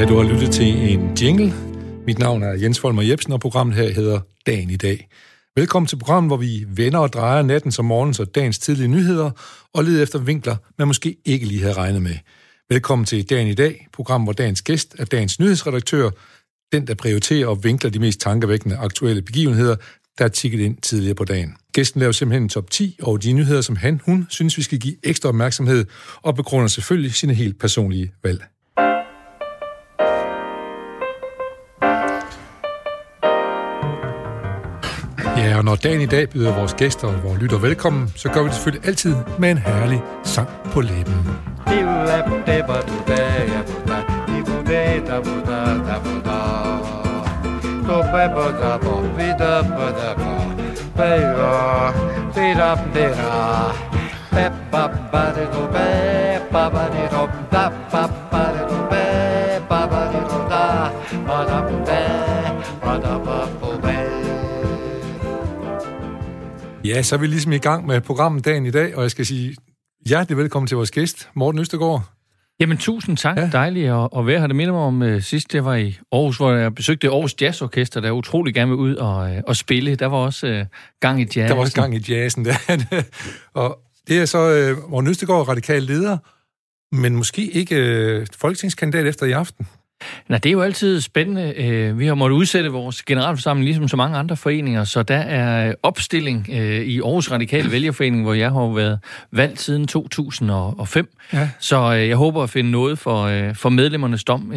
Ja, du har lyttet til en jingle. Mit navn er Jens Folmer Jebsen, og programmet her hedder Dagen i dag. Velkommen til programmet, hvor vi vender og drejer natten som morgens og dagens tidlige nyheder, og leder efter vinkler, man måske ikke lige havde regnet med. Velkommen til Dagen i dag, program, hvor dagens gæst er dagens nyhedsredaktør, den, der prioriterer og vinkler de mest tankevækkende aktuelle begivenheder, der er tikket ind tidligere på dagen. Gæsten laver simpelthen en top 10 over de nyheder, som han, hun synes, vi skal give ekstra opmærksomhed, og begrunder selvfølgelig sine helt personlige valg. Og når dagen i dag byder vores gæster og vores lytter velkommen, så gør vi det selvfølgelig altid med en herlig sang på læben. Ja, så er vi ligesom i gang med programmet dagen i dag, og jeg skal sige hjertelig velkommen til vores gæst, Morten Østergaard. Jamen, tusind tak. Ja. Dejligt at, at være her. Det minder mig om uh, sidst, det var i Aarhus, hvor jeg besøgte Aarhus Jazzorkester, der utrolig gerne vil ud og, uh, og spille. Der var også uh, gang i jazzen. Der var også gang i jazzen, der. og det er så uh, Morten Østergaard, radikal leder, men måske ikke uh, folketingskandidat efter i aften. Nej, det er jo altid spændende. Øh, vi har måttet udsætte vores generalforsamling, ligesom så mange andre foreninger, så der er opstilling øh, i Aarhus Radikale Vælgerforening, hvor jeg har været valgt siden 2005. Ja. Så øh, jeg håber at finde noget for, for medlemmernes dom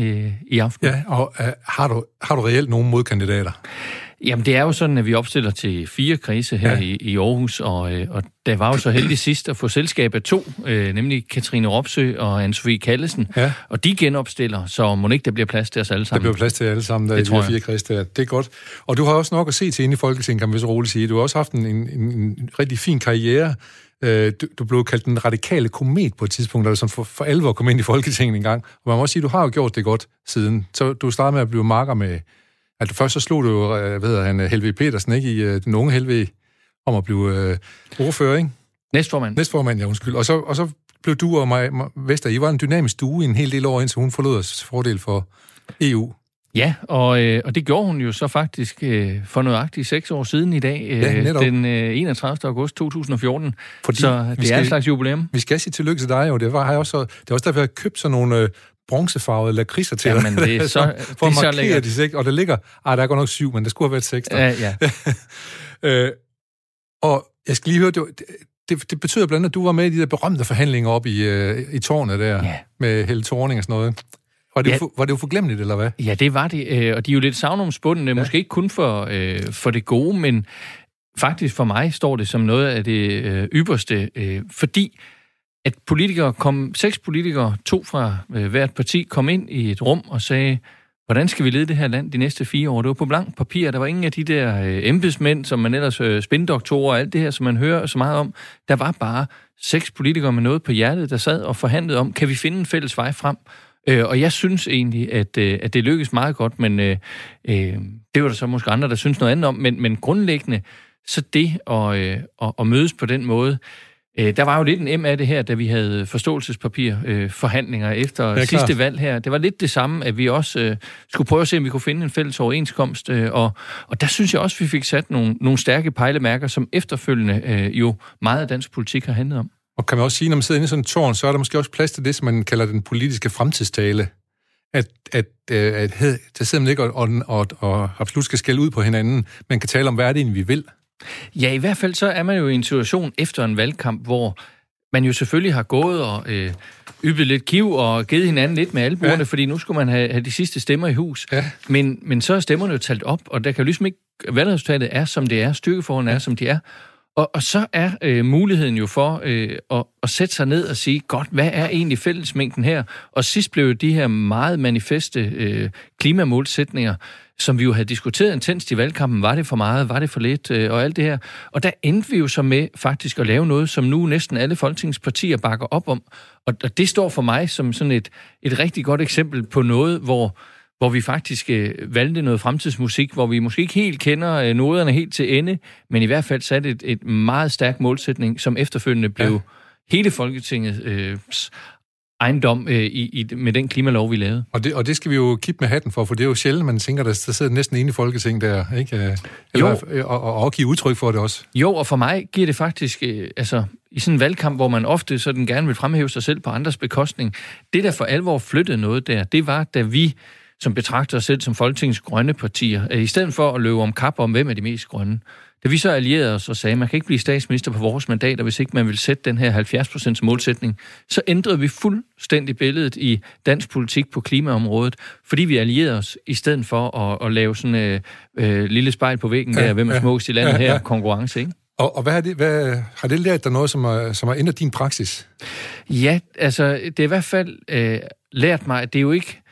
i aften. Ja, og har, du, har du reelt nogle modkandidater? Jamen, det er jo sådan, at vi opstiller til fire kredse her ja. i, i Aarhus, og, øh, og der var jo så heldig sidst at få selskab af to, øh, nemlig Katrine Ropsø og Anne-Sophie Kallesen, ja. og de genopstiller, så må ikke der bliver plads til os alle sammen. Der bliver plads til alle sammen, der det i de fire kredse der. Det er godt. Og du har også nok at se til inde i Folketinget, kan man så roligt sige. Du har også haft en, en, en rigtig fin karriere. Øh, du, du blev kaldt den radikale komet på et tidspunkt, du sådan for, for alvor kom ind i Folketinget en gang. Og man må også sige, at du har jo gjort det godt siden. Så du startede med at blive marker med Altså først så slog du jo, øh, hedder han, Helve Petersen, ikke, i uh, den unge Helve, om at blive uh, ordfører, ikke? Næstformand. Næstformand, ja, undskyld. Og så, og så blev du og mig, Vester, I var en dynamisk stue i en hel del år, indtil hun forlod os fordel for EU. Ja, og, øh, og det gjorde hun jo så faktisk øh, for nøjagtigt seks år siden i dag, øh, ja, den øh, 31. august 2014. Fordi så det skal, er et slags jubilæum. Vi skal sige tillykke til dig, og det var, har jeg også, det er også derfor, jeg købte sådan nogle øh, bronzefarvede lakridser til Jamen, det er så, for det at markere de seks, og der ligger, ej, der er godt nok syv, men der skulle have været seks. Der. Ja, ja. øh, og jeg skal lige høre, det, det, det betyder blandt andet, at du var med i de der berømte forhandlinger op i, øh, i tårnet der, ja. med Helle Thorning og sådan noget. Var det, ja. jo, var det jo forglemmeligt, eller hvad? Ja, det var det, øh, og de er jo lidt savnomsbundne, ja. måske ikke kun for, øh, for det gode, men faktisk for mig står det som noget af det øh, ypperste, øh, fordi at politikere kom, seks politikere, to fra øh, hvert parti, kom ind i et rum og sagde, hvordan skal vi lede det her land de næste fire år? Det var på blank papir, der var ingen af de der øh, embedsmænd, som man ellers øh, spindoktorer og alt det her, som man hører så meget om. Der var bare seks politikere med noget på hjertet, der sad og forhandlede om, kan vi finde en fælles vej frem? Øh, og jeg synes egentlig, at, øh, at det lykkedes meget godt, men øh, øh, det var der så måske andre, der synes noget andet om. Men, men grundlæggende, så det at, øh, at, at mødes på den måde, Øh, der var jo lidt en M af det her, da vi havde forståelsespapir øh, forhandlinger efter ja, sidste valg her. Det var lidt det samme, at vi også øh, skulle prøve at se, om vi kunne finde en fælles overenskomst. Øh, og, og der synes jeg også, at vi fik sat nogle, nogle stærke pejlemærker, som efterfølgende øh, jo meget af dansk politik har handlet om. Og kan man også sige, når man sidder inde i sådan en tårn, så er der måske også plads til det, som man kalder den politiske fremtidstale. At, at, at, at der sidder man ikke og, og, og, og absolut skal skælde ud på hinanden, man kan tale om, hvad er det egentlig, vi vil. Ja, i hvert fald så er man jo i en situation efter en valgkamp, hvor man jo selvfølgelig har gået og øh, yppet lidt kiv og givet hinanden lidt med albuerne, ja. fordi nu skulle man have, have de sidste stemmer i hus. Ja. Men, men så er stemmerne jo talt op, og der kan jo ligesom ikke... Valgresultatet er, som det er. Styrkeforholdene ja. er, som de er. Og, og så er øh, muligheden jo for øh, at, at sætte sig ned og sige, godt, hvad er egentlig fællesmængden her? Og sidst blev de her meget manifeste øh, klimamålsætninger som vi jo havde diskuteret intenst i valgkampen. Var det for meget? Var det for lidt? Øh, og alt det her. Og der endte vi jo så med faktisk at lave noget, som nu næsten alle folketingspartier bakker op om. Og, og det står for mig som sådan et, et rigtig godt eksempel på noget, hvor hvor vi faktisk øh, valgte noget fremtidsmusik, hvor vi måske ikke helt kender øh, noderne helt til ende, men i hvert fald satte et, et meget stærk målsætning, som efterfølgende blev ja. hele Folketingets øh, ejendom øh, i, i, med den klimalov, vi lavede. Og det, og det skal vi jo kippe med hatten for, for det er jo sjældent, man tænker, der, der sidder næsten en i Folketing der, ikke? Eller, jo. Og, og, og give udtryk for det også. Jo, og for mig giver det faktisk, øh, altså i sådan en valgkamp, hvor man ofte sådan gerne vil fremhæve sig selv på andres bekostning, det der for alvor flyttede noget der, det var, da vi som betragter os selv som Folketingets grønne partier, i stedet for at løbe om kap om, hvem er de mest grønne, da vi så allierede os og sagde, at man kan ikke blive statsminister på vores mandater, hvis ikke man vil sætte den her 70% målsætning, så ændrede vi fuldstændig billedet i dansk politik på klimaområdet, fordi vi allierede os i stedet for at, at lave sådan en øh, øh, lille spejl på væggen der, ja, hvem er ja, smukkest i landet ja, her, ja. konkurrence, ikke? Og, og hvad, har det, hvad har det lært dig noget, som har, som har ændret din praksis? Ja, altså, det er i hvert fald øh, lært mig, at det er jo ikke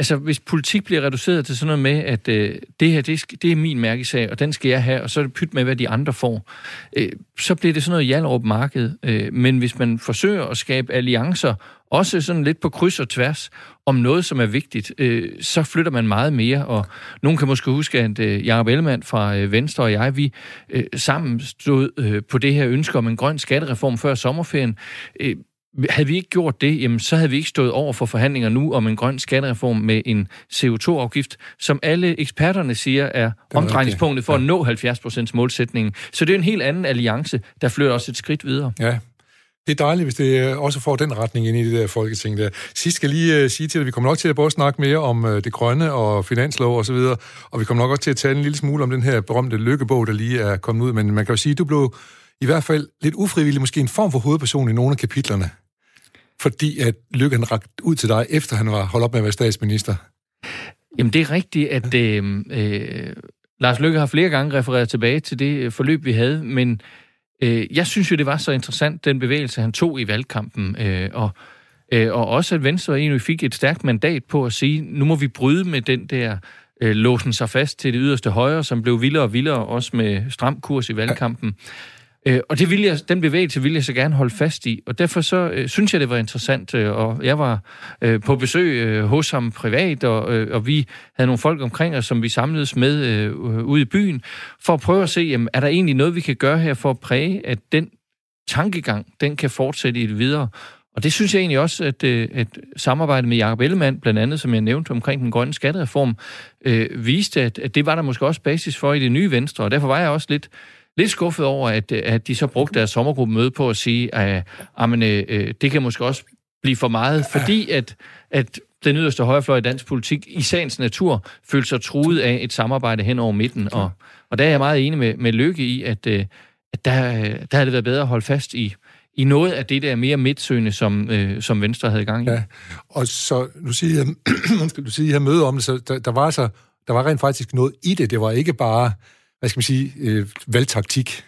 Altså, hvis politik bliver reduceret til sådan noget med, at øh, det her, det, det er min mærkesag, og den skal jeg have, og så er det pyt med, hvad de andre får, øh, så bliver det sådan noget Hjallerup marked. Øh, men hvis man forsøger at skabe alliancer, også sådan lidt på kryds og tværs, om noget, som er vigtigt, øh, så flytter man meget mere. Og nogen kan måske huske, at øh, Jacob Ellemann fra øh, Venstre og jeg, vi øh, sammen stod øh, på det her ønske om en grøn skattereform før sommerferien. Øh, havde vi ikke gjort det, jamen, så havde vi ikke stået over for forhandlinger nu om en grøn skattereform med en CO2-afgift, som alle eksperterne siger er omdrejningspunktet for ja. at nå 70% målsætningen. Så det er en helt anden alliance, der flytter os et skridt videre. Ja, det er dejligt, hvis det øh, også får den retning ind i det der folketing der. Sidst skal jeg lige uh, sige til dig, at vi kommer nok til at både snakke mere om uh, det grønne og finanslov og så videre, og vi kommer nok også til at tale en lille smule om den her berømte lykkebog, der lige er kommet ud, men man kan jo sige, at du blev i hvert fald lidt ufrivillig, måske en form for hovedperson i nogle af kapitlerne fordi at Lykke han rakt ud til dig, efter han var holdt op med at være statsminister? Jamen, det er rigtigt, at øh, øh, Lars Lykke har flere gange refereret tilbage til det forløb, vi havde, men øh, jeg synes jo, det var så interessant, den bevægelse, han tog i valgkampen, øh, og, øh, og også at Venstre egentlig fik et stærkt mandat på at sige, nu må vi bryde med den der øh, låsen sig fast til det yderste højre, som blev vildere og vildere, også med stram kurs i valgkampen. Ja. Øh, og det vil jeg, den bevægelse vil jeg så gerne holde fast i, og derfor så øh, synes jeg, det var interessant, øh, og jeg var øh, på besøg øh, hos ham privat, og, øh, og vi havde nogle folk omkring os, som vi samledes med øh, ude i byen, for at prøve at se, jamen, er der egentlig noget, vi kan gøre her for at præge, at den tankegang, den kan fortsætte i det videre. Og det synes jeg egentlig også, at, et at samarbejdet med Jacob Ellemann, blandt andet, som jeg nævnte omkring den grønne skattereform, øh, viste, at, at det var der måske også basis for i det nye Venstre, og derfor var jeg også lidt lidt skuffet over, at, at de så brugte deres sommergruppemøde på at sige, at ah, at, at øh, øh, det kan måske også blive for meget, fordi at, at den yderste højrefløj i dansk politik i sagens natur følte sig truet af et samarbejde hen over midten. Og, og der er jeg meget enig med, med Lykke i, at, øh, at der, der havde det været bedre at holde fast i, i noget af det der mere midtsøgende, som, øh, som Venstre havde gang i. Ja, og så, nu siger jeg, du siger, jeg møde om det, så der, der, var så der var rent faktisk noget i det. Det var ikke bare hvad skal man sige, øh, valgtaktik?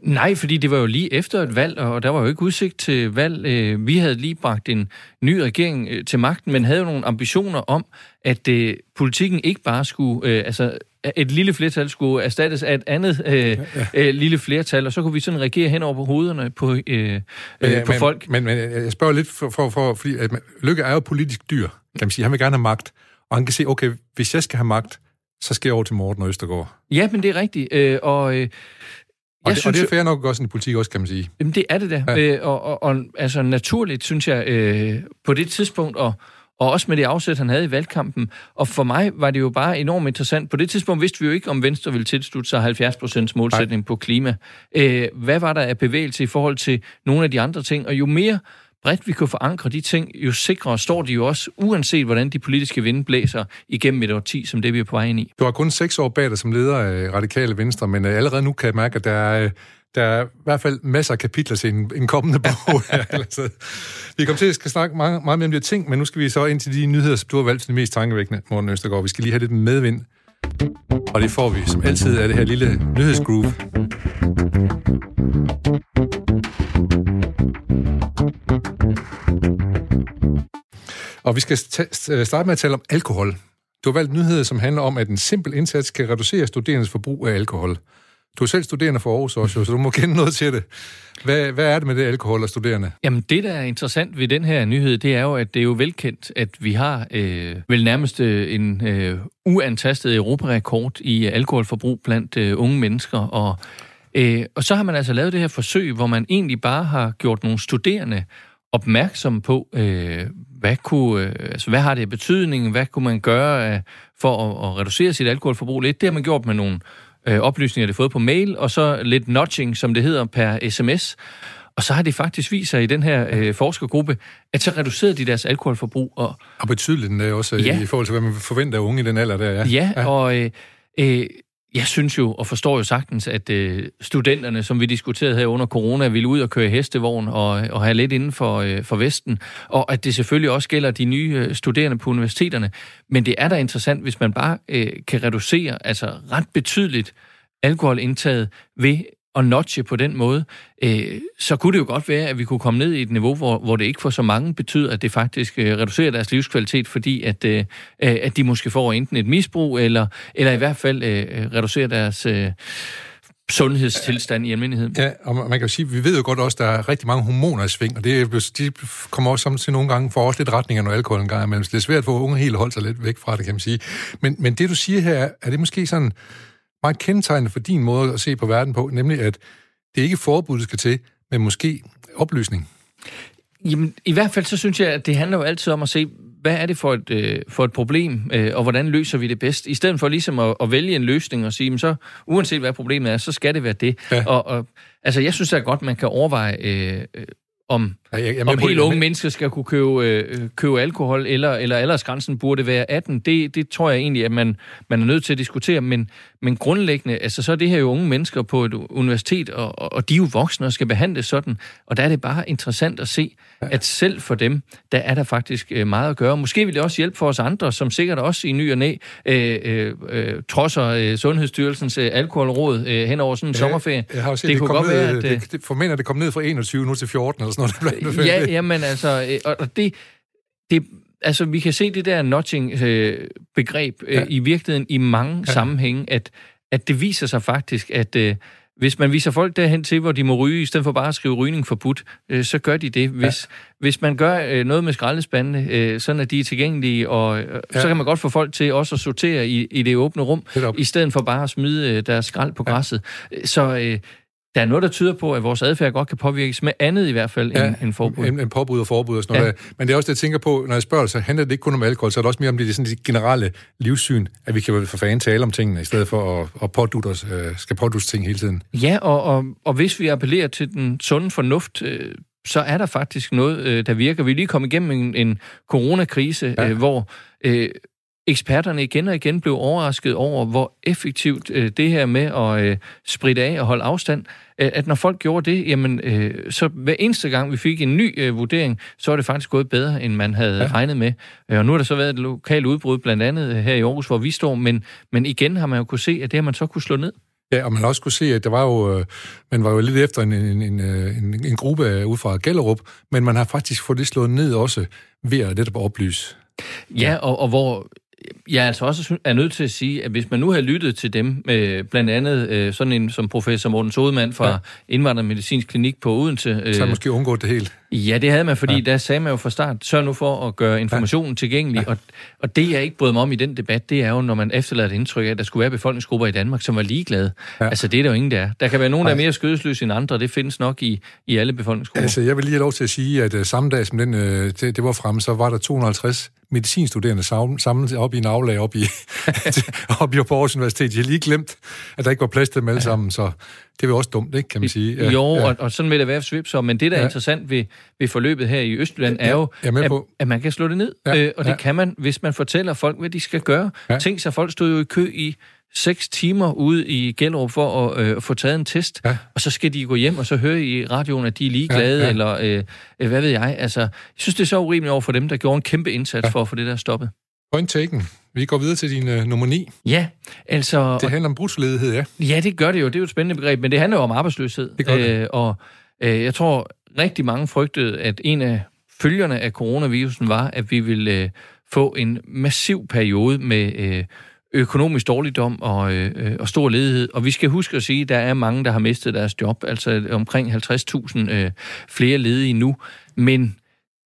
Nej, fordi det var jo lige efter et valg, og der var jo ikke udsigt til valg. Øh, vi havde lige bragt en ny regering øh, til magten, men havde jo nogle ambitioner om, at øh, politikken ikke bare skulle, altså et lille flertal skulle erstattes af et andet øh, ja, ja. lille flertal, og så kunne vi sådan regere hen over på hovederne på, øh, ja, på men, folk. Men, men jeg spørger lidt for, for, for fordi at Lykke er jo politisk dyr, kan man sige. Han vil gerne have magt, og han kan se, okay, hvis jeg skal have magt, så skal jeg over til Morten Østergaard. Ja, men det er rigtigt. Øh, og, øh, og, det, synes, og det er fair nok også i politik også, kan man sige. Jamen, det er det da. Ja. Øh, og, og, og altså, naturligt, synes jeg, øh, på det tidspunkt, og, og også med det afsæt, han havde i valgkampen. Og for mig var det jo bare enormt interessant. På det tidspunkt vidste vi jo ikke, om Venstre ville tilslutte sig 70% målsætning Nej. på klima. Øh, hvad var der af bevægelse i forhold til nogle af de andre ting? Og jo mere bredt vi kunne forankre de ting, jo sikrere står de jo også, uanset hvordan de politiske vinde blæser igennem et årti, som det vi er på vej ind i. Du har kun seks år bag dig som leder af Radikale Venstre, men øh, allerede nu kan jeg mærke, at der er, øh, der er i hvert fald masser af kapitler til en, en kommende bog. altså, vi kommer til at skal snakke meget, meget mere om de ting, men nu skal vi så ind til de nyheder, som du har valgt til de mest tankevækkende, Morten Østergaard. Vi skal lige have lidt medvind, og det får vi som altid af det her lille nyhedsgroove. Og vi skal øh, starte med at tale om alkohol. Du har valgt nyheder, som handler om, at en simpel indsats kan reducere studerendes forbrug af alkohol. Du er selv studerende for Aarhus også, så du må kende noget til det. Hvad, hvad er det med det alkohol og studerende? Jamen, det, der er interessant ved den her nyhed, det er jo, at det er jo velkendt, at vi har øh, vel nærmest øh, en øh, uantastet europarekord i alkoholforbrug blandt øh, unge mennesker. Og, øh, og så har man altså lavet det her forsøg, hvor man egentlig bare har gjort nogle studerende opmærksom på, øh, hvad, kunne, øh, altså, hvad har det betydning, hvad kunne man gøre øh, for at, at reducere sit alkoholforbrug lidt. Det har man gjort med nogle øh, oplysninger, det har fået på mail, og så lidt nudging, som det hedder, per sms. Og så har det faktisk vist sig i den her øh, forskergruppe, at så reducerede de deres alkoholforbrug. Og, og betydeligt også ja. i forhold til, hvad man forventer af unge i den alder der. Ja, ja, ja. og øh, øh, jeg synes jo, og forstår jo sagtens, at øh, studenterne, som vi diskuterede her under corona, ville ud og køre hestevogn og, øh, og have lidt inden for, øh, for Vesten, og at det selvfølgelig også gælder de nye øh, studerende på universiteterne. Men det er da interessant, hvis man bare øh, kan reducere altså ret betydeligt alkoholindtaget ved at notche på den måde, øh, så kunne det jo godt være, at vi kunne komme ned i et niveau, hvor, hvor det ikke for så mange betyder, at det faktisk øh, reducerer deres livskvalitet, fordi at, øh, øh at de måske får enten et misbrug, eller, eller i hvert fald øh, reducerer deres... Øh, sundhedstilstand i almindelighed. Ja, og man kan jo sige, vi ved jo godt også, at der er rigtig mange hormoner i sving, og det, de kommer også samtidig nogle gange for os lidt retninger, når alkohol en gang imellem. Så det er svært for unge helt at holde sig lidt væk fra det, kan man sige. Men, men det, du siger her, er det måske sådan meget kendetegnende for din måde at se på verden på, nemlig at det er ikke forbud, skal til, men måske oplysning. Jamen, i hvert fald så synes jeg, at det handler jo altid om at se, hvad er det for et, øh, for et problem, øh, og hvordan løser vi det bedst? I stedet for ligesom at, at vælge en løsning og sige, så uanset hvad problemet er, så skal det være det. Ja. Og, og altså, jeg synes da godt, man kan overveje, øh, om, ja, jeg, jeg om helt unge mennesker skal kunne købe, øh, købe alkohol, eller, eller aldersgrænsen burde være 18, det, det tror jeg egentlig, at man, man er nødt til at diskutere. Men, men grundlæggende, altså så er det her jo unge mennesker på et universitet, og, og de er jo voksne og skal behandles sådan. Og der er det bare interessant at se, ja. at selv for dem, der er der faktisk øh, meget at gøre. Måske vil det også hjælpe for os andre, som sikkert også i ny og næ øh, øh, øh, trodser øh, Sundhedsstyrelsens øh, alkoholråd øh, hen over sådan en ja, sommerferie. Jeg har jo set, det, det kunne godt ned, være, at... Det, det, for mener, det kom ned fra 21 nu til 14, eller sådan noget. Det blev ja, jamen altså, øh, og det, det, altså vi kan se det der notching-begreb øh, ja. i virkeligheden i mange ja. sammenhænge, at, at det viser sig faktisk, at øh, hvis man viser folk derhen til, hvor de må ryge, i stedet for bare at skrive rygning forbudt, øh, så gør de det. Hvis, ja. hvis man gør øh, noget med skraldespandene, øh, sådan at de er tilgængelige, og øh, ja. så kan man godt få folk til også at sortere i, i det åbne rum, i stedet for bare at smide øh, deres skrald på græsset. Ja. Så øh, der er noget, der tyder på, at vores adfærd godt kan påvirkes med andet i hvert fald ja, end, end forbud. En, en påbud og forbud og sådan ja. noget. Men det er også det, jeg tænker på, når jeg spørger, så handler det ikke kun om alkohol, så er det også mere om det, det sådan det generelle livssyn, at vi kan for fanden tale om tingene, i stedet for at, at pådute os, øh, skal pådute ting hele tiden. Ja, og, og, og hvis vi appellerer til den sunde fornuft, øh, så er der faktisk noget, øh, der virker. Vi er lige kommet igennem en, en coronakrise, ja. øh, hvor øh, eksperterne igen og igen blev overrasket over, hvor effektivt øh, det her med at øh, spritte af og holde afstand, øh, at når folk gjorde det, jamen, øh, så hver eneste gang vi fik en ny øh, vurdering, så var det faktisk gået bedre, end man havde ja. regnet med. Øh, og nu har der så været et lokalt udbrud, blandt andet her i Aarhus, hvor vi står, men, men igen har man jo kunne se, at det har man så kunne slå ned. Ja, og man også kunne se, at der var jo, øh, man var jo lidt efter en, en, en, en, en gruppe ud fra Gellerup, men man har faktisk fået det slået ned også ved at netop oplyse. Ja, og, og hvor jeg altså også er nødt til at sige, at hvis man nu har lyttet til dem, øh, blandt andet øh, sådan en som professor Morten Sodemann fra ja. Indvandrermedicinsk Klinik på Odense. Øh, så måske undgået det helt. Ja, det havde man, fordi ja. der sagde man jo fra start, sørg nu for at gøre informationen ja. tilgængelig. Ja. Og, og det, jeg ikke brød mig om i den debat, det er jo, når man efterlader et indtryk af, at der skulle være befolkningsgrupper i Danmark, som var ligeglade. Ja. Altså, det er der jo ingen, der er. Der kan være nogen, der er mere skødesløse end andre, og det findes nok i, i alle befolkningsgrupper. Altså, jeg vil lige have lov til at sige, at uh, samme dag, som den, uh, det, det var fremme, så var der 250 medicinstuderende samlet op i en aflag op i, op i Aarhus Universitet. Har lige glemt, at der ikke var plads til dem alle ja. sammen, så det er jo også dumt, ikke, kan man sige. Ja, jo, ja. Og, og sådan vil det være svipser, men det, der er ja. interessant ved, ved forløbet her i Østjylland, er jo, at, at man kan slå det ned, ja. øh, og det ja. kan man, hvis man fortæller folk, hvad de skal gøre. Ja. Tænk sig, folk stod jo i kø i seks timer ude i Gellerup for at øh, få taget en test, ja. og så skal de gå hjem og så høre i radioen, at de er ligeglade, ja, ja. eller øh, øh, hvad ved jeg. Altså, jeg synes, det er så urimeligt over for dem, der gjorde en kæmpe indsats ja. for at få det der stoppet. Point taken. Vi går videre til din uh, nummer 9. Ja, altså... Det handler om brugsledighed, ja. Ja, det gør det jo. Det er jo et spændende begreb, men det handler jo om arbejdsløshed. Det gør det. Øh, og øh, jeg tror, rigtig mange frygtede, at en af følgerne af coronavirusen var, at vi ville øh, få en massiv periode med øh, økonomisk dårligdom og, øh, og stor ledighed. Og vi skal huske at sige, at der er mange, der har mistet deres job, altså omkring 50.000 øh, flere ledige nu. Men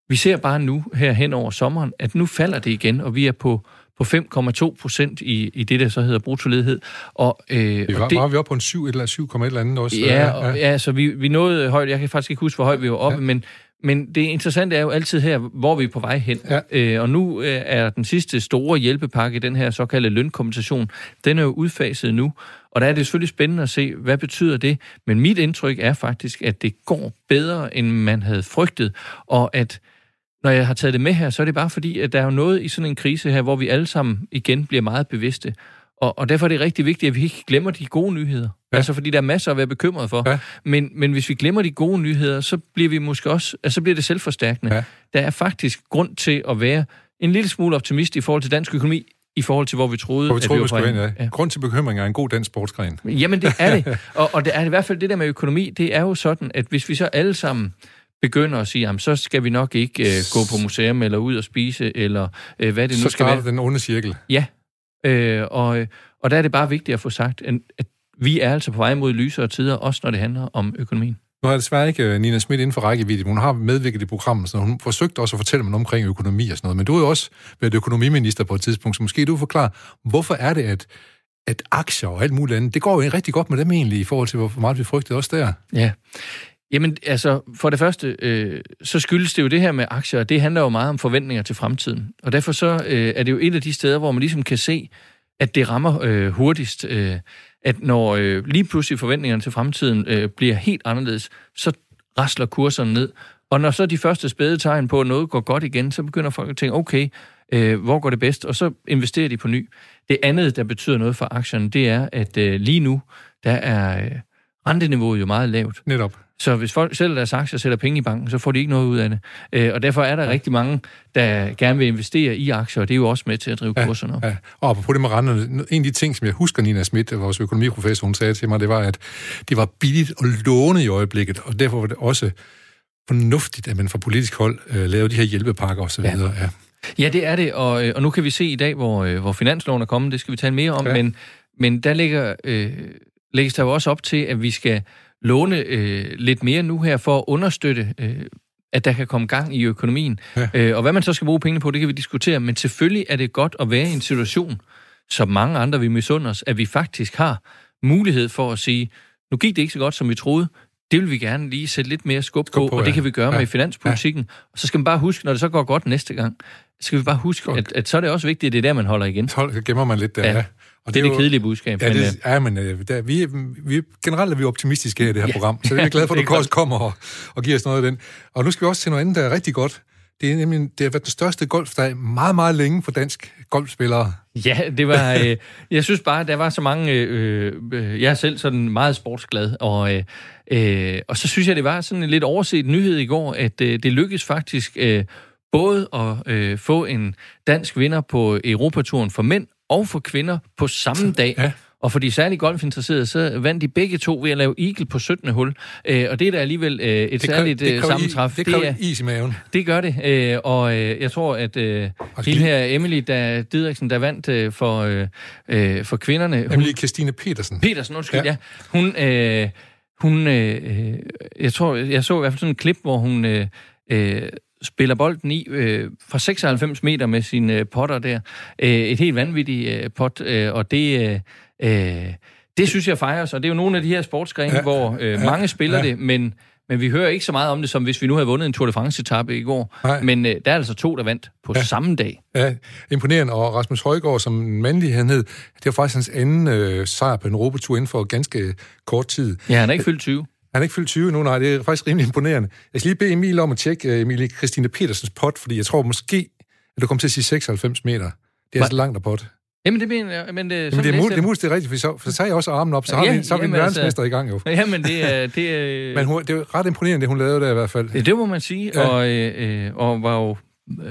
vi ser bare nu, her hen over sommeren, at nu falder det igen, og vi er på på 5,2 procent i, i det, der så hedder bruttoledighed. Og, øh, vi var, og det, var vi oppe på en 7 eller 7, et eller andet også? Ja, og, ja. ja så vi, vi nåede højt. Jeg kan faktisk ikke huske, hvor højt vi var oppe, ja. men, men det interessante er jo altid her, hvor vi er på vej hen. Ja. Øh, og nu øh, er den sidste store hjælpepakke, den her såkaldte lønkompensation, den er jo udfaset nu. Og der er det selvfølgelig spændende at se, hvad betyder det. Men mit indtryk er faktisk, at det går bedre, end man havde frygtet. Og at når jeg har taget det med her, så er det bare fordi, at der er jo noget i sådan en krise her, hvor vi alle sammen igen bliver meget bevidste. Og, og derfor er det rigtig vigtigt, at vi ikke glemmer de gode nyheder. Ja. Altså, fordi der er masser at være bekymret for. Ja. Men, men hvis vi glemmer de gode nyheder, så bliver vi måske også, altså, så bliver det selvforstærkende. Ja. Der er faktisk grund til at være en lille smule optimist i forhold til dansk økonomi, i forhold til, hvor vi troede, hvor vi troede, at vi var ja. ja. Grund til bekymring er en god dansk sportsgren. Jamen, det er det. og, og det er i hvert fald det der med økonomi, det er jo sådan, at hvis vi så alle sammen begynder at sige, jamen, så skal vi nok ikke uh, gå på museum, eller ud og spise, eller uh, hvad det så nu skal være. Så den onde cirkel. Ja, uh, og, og der er det bare vigtigt at få sagt, at vi er altså på vej mod lysere tider, også når det handler om økonomien. Nu er desværre ikke øh, Nina Schmidt inden for rækkevidde. Hun har medvirket i programmet, så hun forsøgte også at fortælle mig omkring økonomi og sådan noget. Men du er jo også været økonomiminister på et tidspunkt, så måske du forklarer, hvorfor er det, at, at aktier og alt muligt andet, det går jo rigtig godt med dem egentlig, i forhold til, hvor meget vi frygtede også der. Ja. Jamen, altså, for det første, øh, så skyldes det jo det her med aktier, og det handler jo meget om forventninger til fremtiden. Og derfor så øh, er det jo et af de steder, hvor man ligesom kan se, at det rammer øh, hurtigst. Øh, at når øh, lige pludselig forventningerne til fremtiden øh, bliver helt anderledes, så rasler kurserne ned. Og når så de første spæde tegn på, at noget går godt igen, så begynder folk at tænke, okay, øh, hvor går det bedst? Og så investerer de på ny. Det andet, der betyder noget for aktierne, det er, at øh, lige nu, der er øh, renteniveauet jo meget lavt. Netop. Så hvis folk sælger deres aktier og sætter penge i banken, så får de ikke noget ud af det. Øh, og derfor er der ja. rigtig mange, der gerne vil investere i aktier, og det er jo også med til at drive ja, kurserne op. Ja. Og på det med renterne, en af de ting, som jeg husker, Nina Schmidt, vores økonomiprofessor, hun sagde til mig, det var, at det var billigt at låne i øjeblikket, og derfor var det også fornuftigt, at man fra politisk hold øh, lavede de her hjælpepakker osv. Ja. Ja. ja, det er det, og, øh, og nu kan vi se i dag, hvor, øh, hvor finansloven er kommet, det skal vi tale mere om, ja. men, men der ligger, øh, lægges der jo også op til, at vi skal låne øh, lidt mere nu her for at understøtte, øh, at der kan komme gang i økonomien. Ja. Øh, og hvad man så skal bruge penge på, det kan vi diskutere, men selvfølgelig er det godt at være i en situation, som mange andre vi misunder os, at vi faktisk har mulighed for at sige, nu gik det ikke så godt, som vi troede, det vil vi gerne lige sætte lidt mere skub, skub på, på, og det kan vi gøre ja. med finanspolitikken. Ja. Og så skal man bare huske, når det så går godt næste gang, skal vi bare huske, at, at så er det også vigtigt, at det er der, man holder igen. Så gemmer man lidt der, ja. ja. Og det, det er det kedelige budskab. Ja, men, det, øh, ja, men øh, der, vi, vi, generelt er vi optimistiske i det her ja. program, så det er vi glade for, at du også kommer og, og giver os noget af den. Og nu skal vi også til noget andet, der er rigtig godt. Det er nemlig det har været den største golfdag meget, meget længe for dansk golfspillere. Ja, det var... Øh, jeg synes bare, der var så mange... Øh, øh, jeg er selv sådan meget sportsglad, og, øh, øh, og så synes jeg, det var sådan en lidt overset nyhed i går, at øh, det lykkedes faktisk øh, både at øh, få en dansk vinder på Europaturen for mænd og for kvinder på samme dag. Ja. Og for de særligt golfinteresserede, så vandt de begge to ved at lave eagle på 17. hul. Øh, og det er da alligevel øh, et det særligt det øh, sammentræf. Det, det er is i maven. Det gør det. Øh, og øh, jeg tror, at øh, hende her, Emily der, Didriksen, der vandt øh, for, øh for kvinderne... Hun, Emily Christine Petersen. Petersen, undskyld, ja. ja. Hun... Øh, hun, øh, jeg tror, jeg så i hvert fald sådan en klip, hvor hun øh, øh, spiller bolden i øh, fra 96 meter med sine øh, potter der. Øh, et helt vanvittigt øh, pot, øh, og det... Øh, øh, det synes jeg fejres, og det er jo nogle af de her sportsgrene, ja, hvor øh, ja, mange spiller ja. det, men, men vi hører ikke så meget om det, som hvis vi nu havde vundet en Tour de France-etappe i går. Nej. Men øh, der er altså to, der vandt på ja. samme dag. Ja, imponerende. Og Rasmus Højgaard, som mandlig han hed, det var faktisk hans anden øh, sejr på en Europatur inden for ganske kort tid. Ja, han er ikke fyldt 20. Han er ikke fyldt 20 nu, nej, det er faktisk rimelig imponerende. Jeg skal lige bede Emil om at tjekke uh, Emilie Christine Petersens pot, fordi jeg tror måske, at du kommer til at sige 96 meter. Det er Hva? så langt af pot. Jamen, det mener men det, jamen, det er, muligt, det er muligt, det er rigtigt, for så, for så tager jeg også armen op, så har ja, vi, så har vi en altså- verdensmester altså, i gang jo. Jamen, det er... Det er men hun, det er ret imponerende, det hun lavede der i hvert fald. Det, det må man sige, ja. og, øh, og var jo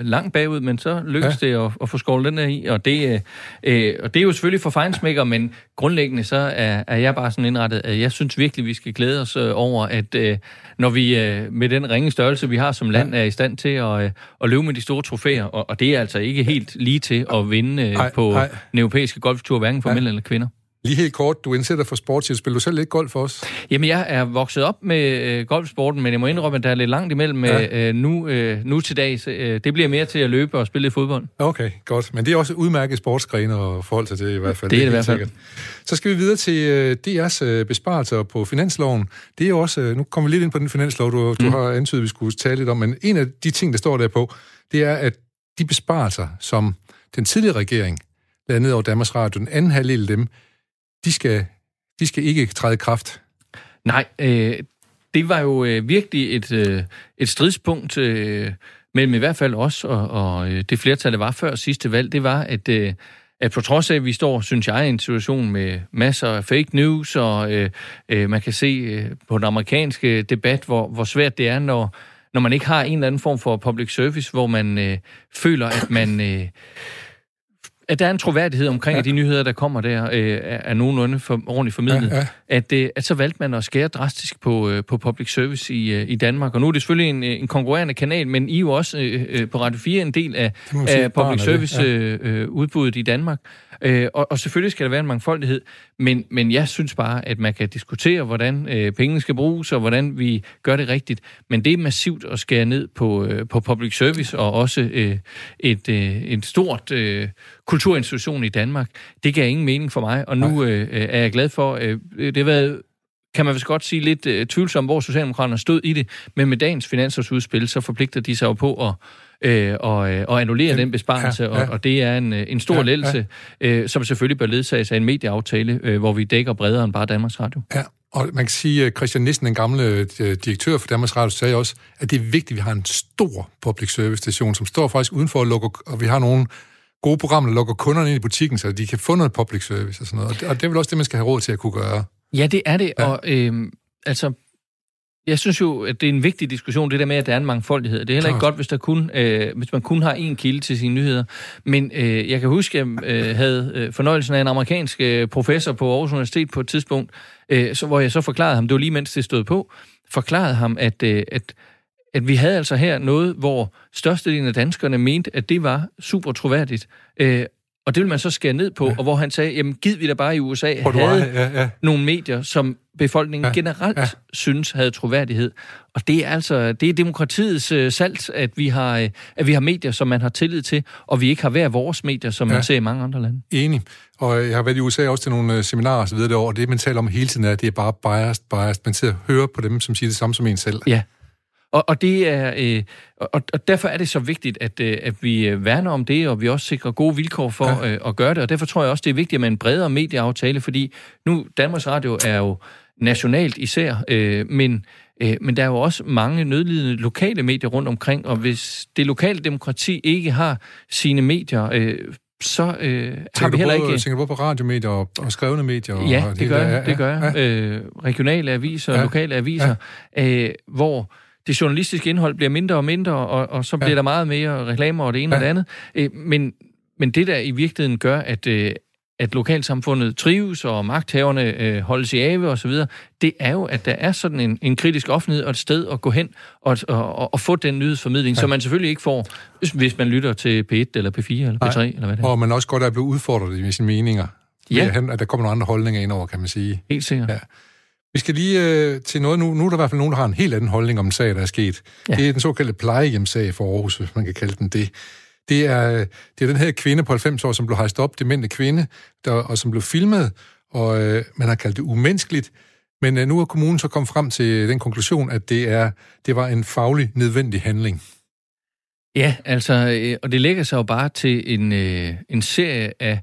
langt bagud, men så lykkedes ja. det at, at få skålet den der i, og det, øh, og det er jo selvfølgelig for fejnsmækker, men grundlæggende så er, er jeg bare sådan indrettet, at jeg synes virkelig, vi skal glæde os øh, over, at øh, når vi øh, med den ringe størrelse, vi har som land, er i stand til at, øh, at løbe med de store trofæer, og, og det er altså ikke helt lige til at vinde øh, på ej. den europæiske golftur, hverken for mænd eller kvinder. Lige helt kort, du indsætter for sportschild. Spiller du selv lidt golf for os? Jamen, jeg er vokset op med øh, golfsporten, men jeg må indrømme, at der er lidt langt imellem med ja. øh, nu, øh, nu til dags. Øh, det bliver mere til at løbe og spille fodbold. Okay, godt. Men det er også udmærket sportsgrene og forhold til det i hvert fald. Det er det, det i hvert fald. Sikkert. Så skal vi videre til øh, DR's øh, besparelser på finansloven. Det er jo også, øh, nu kommer vi lidt ind på den finanslov, du, du mm. har antydet, at vi skulle tale lidt om, men en af de ting, der står der på, det er, at de besparelser, som den tidligere regering lavede ned over Danmarks Radio, den anden halvdel af dem, de skal, de skal ikke træde kraft. Nej, øh, det var jo øh, virkelig et, øh, et stridspunkt øh, mellem i hvert fald os og, og øh, det flertal, der var før sidste valg. Det var, at, øh, at på trods af, at vi står, synes jeg, i en situation med masser af fake news, og øh, øh, man kan se øh, på den amerikanske debat, hvor, hvor svært det er, når, når man ikke har en eller anden form for public service, hvor man øh, føler, at man... Øh, at der er en troværdighed omkring, ja. at de nyheder, der kommer der, øh, er nogenlunde for, ordentligt formidlet. Ja, ja. At, øh, at så valgte man at skære drastisk på, øh, på public service i, øh, i Danmark. Og nu er det selvfølgelig en, en konkurrerende kanal, men I er jo også øh, øh på Radio 4 en del af, af public service ja. øh, øh, udbuddet i Danmark. Øh, og, og selvfølgelig skal der være en mangfoldighed, men, men jeg synes bare, at man kan diskutere, hvordan øh, pengene skal bruges, og hvordan vi gør det rigtigt. Men det er massivt at skære ned på, øh, på public service, og også øh, et, øh, et stort øh, kulturinstitution i Danmark. Det gav ingen mening for mig, og nu øh, er jeg glad for, øh, det har været kan man vist godt sige, lidt øh, tvivlsomt, hvor Socialdemokraterne stod i det, men med dagens finansårsudspil, så forpligter de sig jo på at øh, og, øh, og annullere den besparelse, ja, ja. Og, og det er en, øh, en stor ja, lettelse, ja. Øh, som selvfølgelig bør ledsages af en medieaftale, øh, hvor vi dækker bredere end bare Danmarks Radio. Ja, og man kan sige, at Christian Nissen, den gamle øh, direktør for Danmarks Radio, sagde også, at det er vigtigt, at vi har en stor public service station, som står faktisk udenfor og lukker, og vi har nogle gode programmer, der lukker kunderne ind i butikken, så de kan få noget public service og sådan noget. Og det, og det er vel også det, man skal have råd til at kunne gøre. Ja, det er det, ja. og øh, altså jeg synes jo, at det er en vigtig diskussion, det der med, at der er en mangfoldighed. Det er heller ikke godt, hvis, der kun, øh, hvis man kun har én kilde til sine nyheder. Men øh, jeg kan huske, at jeg øh, havde øh, fornøjelsen af en amerikansk øh, professor på Aarhus Universitet på et tidspunkt, øh, så, hvor jeg så forklarede ham, det var lige mens det stod på, forklarede ham, at, øh, at, at vi havde altså her noget, hvor størstedelen af danskerne mente, at det var super troværdigt. Øh, og det vil man så skære ned på, ja. og hvor han sagde, jamen giv vi da bare i USA havde ja, ja. nogle medier, som befolkningen ja, generelt ja. synes havde troværdighed. Og det er altså det er demokratiets uh, salt, at vi har uh, at vi har medier, som man har tillid til, og vi ikke har hver vores medier, som ja. man ser i mange andre lande. Enig. Og jeg har været i USA også til nogle uh, seminarer videre derovre, og det man taler om hele tiden er, at det er bare biased, biased. Man sidder og hører på dem, som siger det samme som en selv. Ja. Og, og, det er, øh, og, og derfor er det så vigtigt, at, øh, at vi øh, værner om det, og vi også sikrer gode vilkår for ja. øh, at gøre det. Og derfor tror jeg også, det er vigtigt med en bredere medieaftale, fordi nu Danmarks Radio er jo nationalt især, øh, men, øh, men der er jo også mange nødlidende lokale medier rundt omkring, og hvis det lokale demokrati ikke har sine medier, øh, så øh, har vi heller ikke... Tænker du på radiomedier og, og skrevne medier? Ja, og det, gør jeg. Det gør jeg. Ja. Øh, regionale aviser, ja. lokale aviser, ja. øh, hvor det journalistiske indhold bliver mindre og mindre, og, og så bliver ja. der meget mere reklamer og det ene ja. og det andet. Øh, men, men det, der i virkeligheden gør, at, øh, at lokalsamfundet trives, og magthaverne øh, holdes i ave og så videre, det er jo, at der er sådan en, en kritisk offentlighed og et sted at gå hen og, og, og få den nyhedsformidling, ja. som man selvfølgelig ikke får, hvis man lytter til P1 eller P4 eller P3 Nej. eller hvad det er. Og man også godt er blevet udfordret i sine meninger. Ja. At der kommer nogle andre holdninger ind over, kan man sige. Helt sikkert. Ja. Vi skal lige øh, til noget nu. Nu er der i hvert fald nogen, der har en helt anden holdning om en sag, der er sket. Ja. Det er den såkaldte plejehjemsag for Aarhus, hvis man kan kalde den det. Det er, det er den her kvinde på 90 år, som blev hejst op, demente kvinde, der, og som blev filmet, og øh, man har kaldt det umenneskeligt. Men øh, nu er kommunen så kommet frem til den konklusion, at det, er, det var en faglig nødvendig handling. Ja, altså, øh, og det lægger sig jo bare til en, øh, en serie af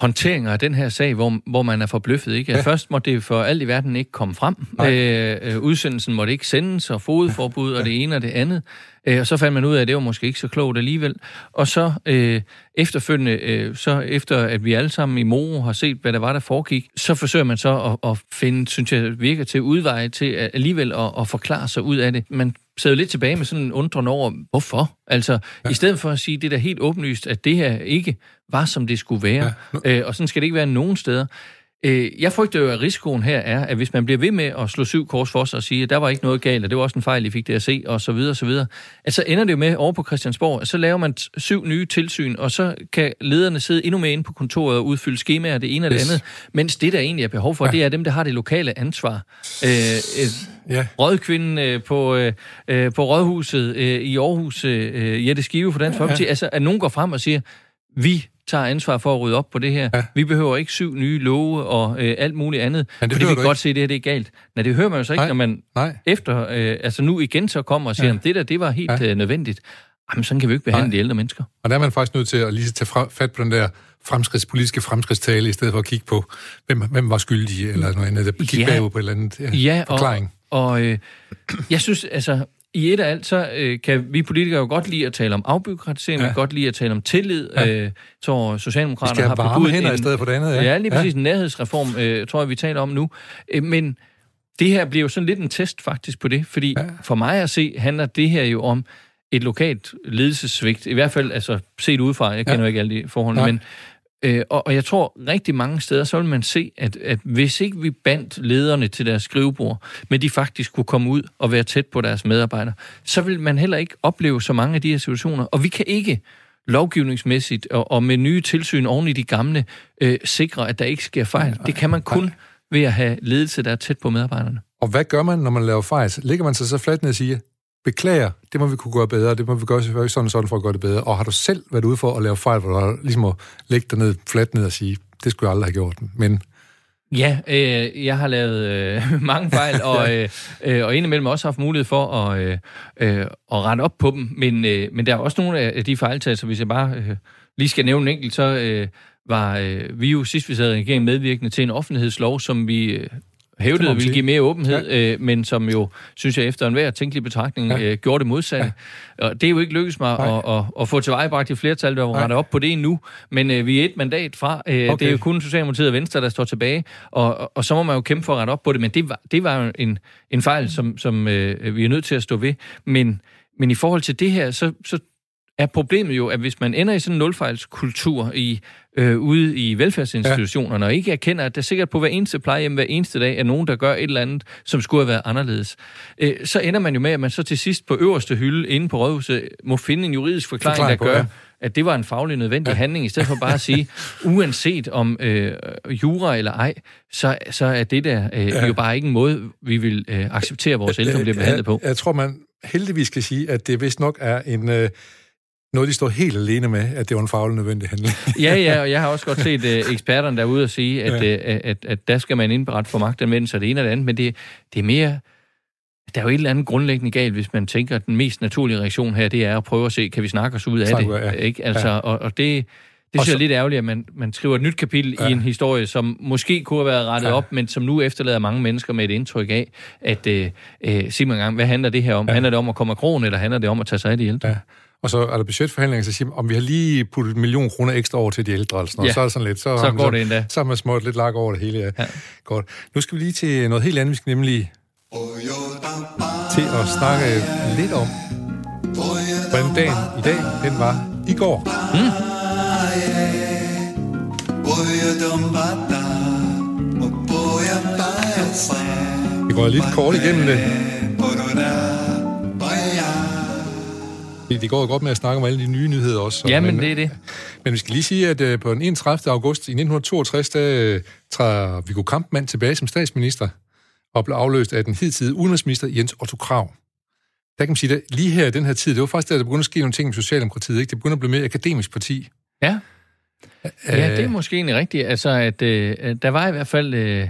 håndteringer af den her sag, hvor, hvor man er forbløffet. Ikke? Ja. Først måtte det for alt i verden ikke komme frem. Øh, øh, udsendelsen måtte ikke sendes, og fodforbud, ja. og det ene og det andet. Øh, og så fandt man ud af, at det var måske ikke så klogt alligevel. Og så øh, efterfølgende, øh, så efter at vi alle sammen i Moro har set, hvad der var, der foregik, så forsøger man så at, at finde, synes jeg, virker til udveje til at alligevel at, at forklare sig ud af det. Man sidder lidt tilbage med sådan en undrende over, hvorfor? Altså, ja. i stedet for at sige, det er da helt åbenlyst, at det her ikke var, som det skulle være. Ja. Øh, og sådan skal det ikke være nogen steder Øh, jeg frygter jo, at risikoen her er, at hvis man bliver ved med at slå syv kors for sig og sige, at der var ikke noget galt, og det var også en fejl, I fik det at se, og så videre, og så videre, at så ender det jo med over på Christiansborg, at så laver man syv nye tilsyn, og så kan lederne sidde endnu mere inde på kontoret og udfylde skemaer, det ene og det yes. andet, mens det, der egentlig er behov for, ja. det er dem, der har det lokale ansvar. Øh, øh, ja. Rådkvinden øh, på, øh, øh, på Rådhuset øh, i Aarhus, øh, Jette Skive for Dansk Folkeparti, ja. altså at nogen går frem og siger, vi tager ansvar for at rydde op på det her. Ja. Vi behøver ikke syv nye love og øh, alt muligt andet, Men det fordi vi kan godt se, at det her det er galt. Nej, det hører man jo så ikke, Nej. når man Nej. efter, øh, altså nu igen så kommer og siger, ja. at det der, det var helt ja. øh, nødvendigt. Jamen, sådan kan vi ikke behandle Nej. de ældre mennesker. Og der er man faktisk nødt til at lige tage fat på den der fremskridtspolitiske fremskridtstale, i stedet for at kigge på, hvem, hvem var skyldig, eller noget andet, kigge ja. bagud på et eller andet ja, ja, forklaring. Og, og øh, jeg synes, altså, i et af alt, så øh, kan vi politikere jo godt lide at tale om afbyråkratisering, ja. vi kan godt lide at tale om tillid. Ja. Øh, så Socialdemokraterne har bebudt hænder en, i stedet for det andet. Ja, ja lige præcis ja. en nærhedsreform, øh, tror jeg, vi taler om nu. Øh, men det her bliver jo sådan lidt en test faktisk på det, fordi ja. for mig at se, handler det her jo om et lokalt ledelsessvigt, i hvert fald altså set udefra, jeg kender ja. jo ikke alle de forhold, men Øh, og, og jeg tror rigtig mange steder, så vil man se, at, at hvis ikke vi bandt lederne til deres skrivebord, men de faktisk kunne komme ud og være tæt på deres medarbejdere, så vil man heller ikke opleve så mange af de her situationer. Og vi kan ikke lovgivningsmæssigt og, og med nye tilsyn oven i de gamle øh, sikre, at der ikke sker fejl. Det kan man kun ved at have ledelse, der er tæt på medarbejderne. Og hvad gør man, når man laver fejl? Ligger man sig så fladt ned og siger, beklager, det må vi kunne gøre bedre, det må vi gøre sådan og sådan for at gøre det bedre. Og har du selv været ude for at lave fejl, hvor du har ligesom at lægge dig ned, fladt ned og sige, det skulle jeg aldrig have gjort, men... Ja, øh, jeg har lavet øh, mange fejl, og, øh, øh, og indimellem også haft mulighed for at, øh, øh, at rette op på dem, men, øh, men der er også nogle af de fejltagelser, hvis jeg bare øh, lige skal nævne en enkelt, så øh, var øh, vi jo sidst vi sad i regeringen medvirkende til en offentlighedslov, som vi øh, hævdede ville give mere åbenhed, ja. øh, men som jo, synes jeg, efter enhver tænkelig betragtning, ja. øh, gjorde det modsatte. Ja. Og det er jo ikke lykkedes mig at, at, at få tilvejebragt i flertal, der var op på det endnu, men øh, vi er et mandat fra. Øh, okay. Det er jo kun Socialdemokratiet og Venstre, der står tilbage, og, og, og så må man jo kæmpe for at rette op på det, men det var, det var jo en, en fejl, som, som øh, vi er nødt til at stå ved. Men, men i forhold til det her, så, så er problemet jo, at hvis man ender i sådan en nulfejlskultur i, øh, ude i velfærdsinstitutionerne, ja. og ikke erkender, at der sikkert på hver eneste plejehjem hver eneste dag er nogen, der gør et eller andet, som skulle have været anderledes, øh, så ender man jo med, at man så til sidst på øverste hylde inde på rådhuset må finde en juridisk forklaring, forklaring der gør, ja. at det var en faglig nødvendig ja. handling, i stedet for bare at sige, uanset om øh, jura eller ej, så, så er det der øh, ja. jo bare ikke en måde, vi vil øh, acceptere, vores ældre bliver behandlet på. Jeg, jeg tror, man heldigvis skal sige, at det vist nok er en... Øh, noget, de står helt alene med, at det var en faglig nødvendig handling. ja, ja, og jeg har også godt set uh, eksperterne derude og sige, at, ja. uh, at, at, at der skal man indberette for magtanvendelse og det ene og det andet, men det, det er mere... Der er jo et eller andet grundlæggende galt, hvis man tænker, at den mest naturlige reaktion her, det er at prøve at se, kan vi snakke os ud af Snakker, det? Ja. Ikke? Altså, ja. og, og det, det synes jeg er lidt ærgerligt, at man, man skriver et nyt kapitel ja. i en historie, som måske kunne have været rettet ja. op, men som nu efterlader mange mennesker med et indtryk af, at øh, øh, sig mig en gang, hvad handler det her om? Ja. Handler det om at komme af krogen, eller handler det om at tage sig af de ældre? Ja. Og så er der budgetforhandlinger, så siger man, om vi har lige puttet en million kroner ekstra over til de ældre, eller sådan, ja. så er det sådan lidt, så, så går så, det endda. Så har man smået lidt lak over det hele. Ja. ja. Godt. Nu skal vi lige til noget helt andet. Vi skal nemlig til at snakke lidt om, hvordan dagen i dag, den var i går. Mm. Vi går lidt kort igennem det. Det går godt med at snakke om alle de nye nyheder også. Ja, men, men det er det. Men vi skal lige sige, at uh, på den 31. august i 1962, der uh, træder Viggo Kampmann tilbage som statsminister og blev afløst af den hidtidige udenrigsminister Jens Otto Krav. Der kan man sige, at lige her i den her tid, det var faktisk der, der begyndte at ske nogle ting med Socialdemokratiet. Ikke? Det begyndte at blive mere akademisk parti. Ja. Ja, det er måske egentlig rigtigt. Altså, at øh, der var i hvert fald øh,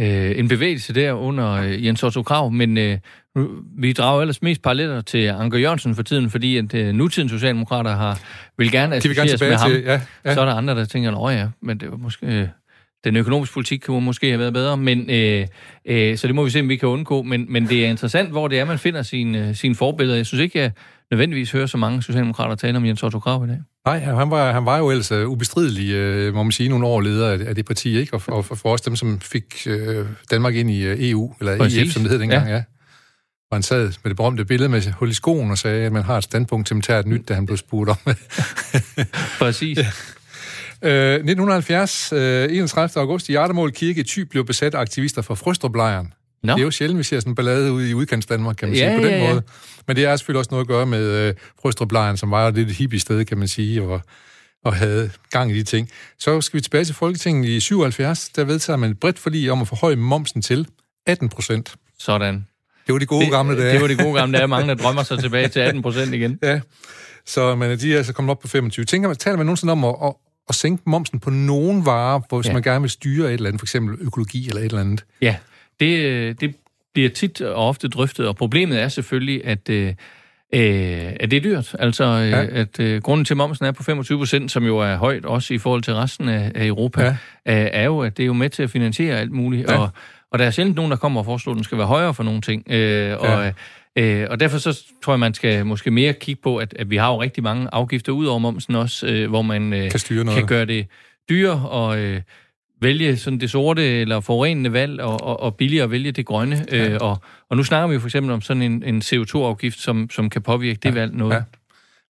øh, en bevægelse der under øh, Jens Otto Krav, men øh, vi drager ellers mest paralleller til Anker Jørgensen for tiden, fordi at uh, nutidens socialdemokrater har, vil gerne associeres med ham. Til, ja, ja. Så er der andre, der tænker, at ja, men det var måske... Øh, den økonomiske politik kunne måske have været bedre, men øh, øh, så det må vi se, om vi kan undgå. Men, men det er interessant, hvor det er, man finder sine, sine forbilleder. Jeg synes ikke, jeg nødvendigvis hører så mange socialdemokrater tale om Jens Otto Krav i dag. Nej, han var, han var jo ellers uh, ubestridelig, uh, må man sige, nogle år leder af, af det parti, ikke? Og, og for os dem, som fik uh, Danmark ind i uh, EU, eller Præcis. EF, som det hed dengang, ja. ja. Og han sad med det berømte billede med hul i skoen og sagde, at man har et standpunkt til at nyt, da han blev spurgt om Præcis. Øh, 1970, øh, 31. august, i Hjartemål Kirke i Thy blev besat af aktivister fra Frøstruplejren. Nå. Det er jo sjældent, vi ser sådan en ballade ude i udkants Danmark, kan man Ja, sige, på den ja, ja. måde. Men det er selvfølgelig også noget at gøre med øh, som var lidt hippie sted, kan man sige, og, og havde gang i de ting. Så skal vi tilbage til Folketinget i 77. Der vedtager man et bredt forlig om at forhøje momsen til 18 procent. Sådan. Det var de gode gamle dage. Det var de gode gamle dage. Mange, der drømmer sig tilbage til 18 procent igen. Ja, så men de er altså kommet op på 25. Tænker man, taler man nogensinde om at, at, at sænke momsen på nogen varer, hvor hvis. Ja. man gerne vil styre et eller andet, for eksempel økologi eller et eller andet? Ja, det, det bliver tit og ofte drøftet, og problemet er selvfølgelig, at, øh, øh, at det er dyrt. Altså, øh, Ja. ja. at øh, grunden til, at momsen er på 25 procent, som jo er højt også i forhold til resten af, af Europa, Ja. ja. er, jo, at det er jo med til at finansiere alt muligt. Ja. Og, og der er sjældent nogen, der kommer og foreslår, at den skal være højere for nogle ting. Øh, og, øh, og derfor så tror jeg, man skal måske mere kigge på, at, at vi har jo rigtig mange afgifter ud over momsen også, øh, hvor man øh, Kan styre noget. kan gøre det dyrere og øh, vælge sådan det sorte eller forurenende valg, og, og, og billigere at vælge det grønne. Ja. Øh, og, og nu snakker vi jo for eksempel om sådan en, en CO2-afgift, som, som kan påvirke det valg noget. Ja.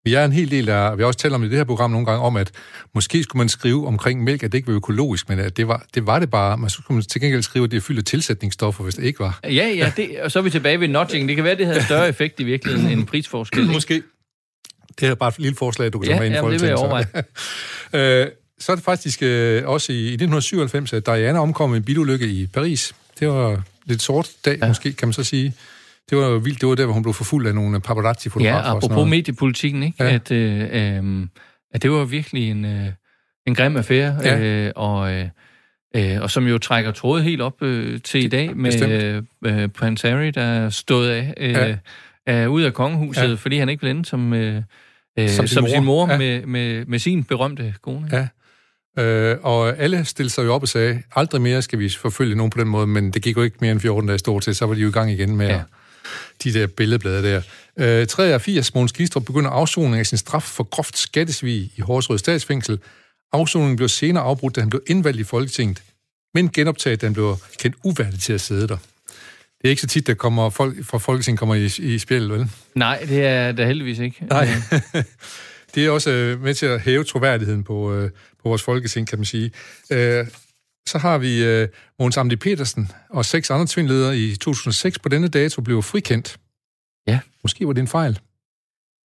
Vi er en hel del der, vi har også talt om i det her program nogle gange, om at måske skulle man skrive omkring mælk, at det ikke var økologisk, men at det var det, var det bare. Man skulle til gengæld skrive, at det er fyldt af tilsætningsstoffer, hvis det ikke var. Ja, ja, det, og så er vi tilbage ved notching. Det kan være, det havde større effekt i virkeligheden end prisforskel. ikke? Måske. Det er bare et lille forslag, du kan Ja, tage med ind i ja, det vil jeg så. øh, så er det faktisk øh, også i, i 1997, at Diana omkom i en bilulykke i Paris. Det var lidt sort dag, ja. måske, kan man så sige. Det var jo vildt. Det var der, hvor hun blev forfulgt af nogle paparazzi-fotografer. Ja, og sådan apropos mediepolitikken, ikke? Ja. At, øh, øh, at det var virkelig en, øh, en grim affære, Ja. øh, og, øh, øh, og som jo trækker trådet helt op øh, til i dag med Bestemt. øh, øh, Prince Harry, der er stået af, øh, Ja. er ud af kongehuset, Ja. fordi han ikke blev ende som, øh, øh, Som sin som mor. sin mor ja. med, med, med sin berømte kone. Ja. Øh, og alle stillede sig jo op og sagde, aldrig mere skal vi forfølge nogen på den måde, men det gik jo ikke mere end 14 dage stort til, så var de jo i gang igen med ja. Ja. de der billedblade der. Øh, 83, Måns Gistrup begynder afsoning af sin straf for groft skattesvig i Horsrød statsfængsel. Afsoningen blev senere afbrudt, da han blev indvalgt i Folketinget, men genoptaget, da han blev kendt uværdig til at sidde der. Det er ikke så tit, der kommer folk fra Folketinget kommer i, i spil, vel? Nej, det er der heldigvis ikke. Nej. det er også øh, med til at hæve troværdigheden på, øh, på vores folketing, kan man sige. Øh, så har vi øh, Mogens Amdi Petersen og seks andre tvindledere i 2006 på denne dato blev frikendt. Ja. Måske var det en fejl.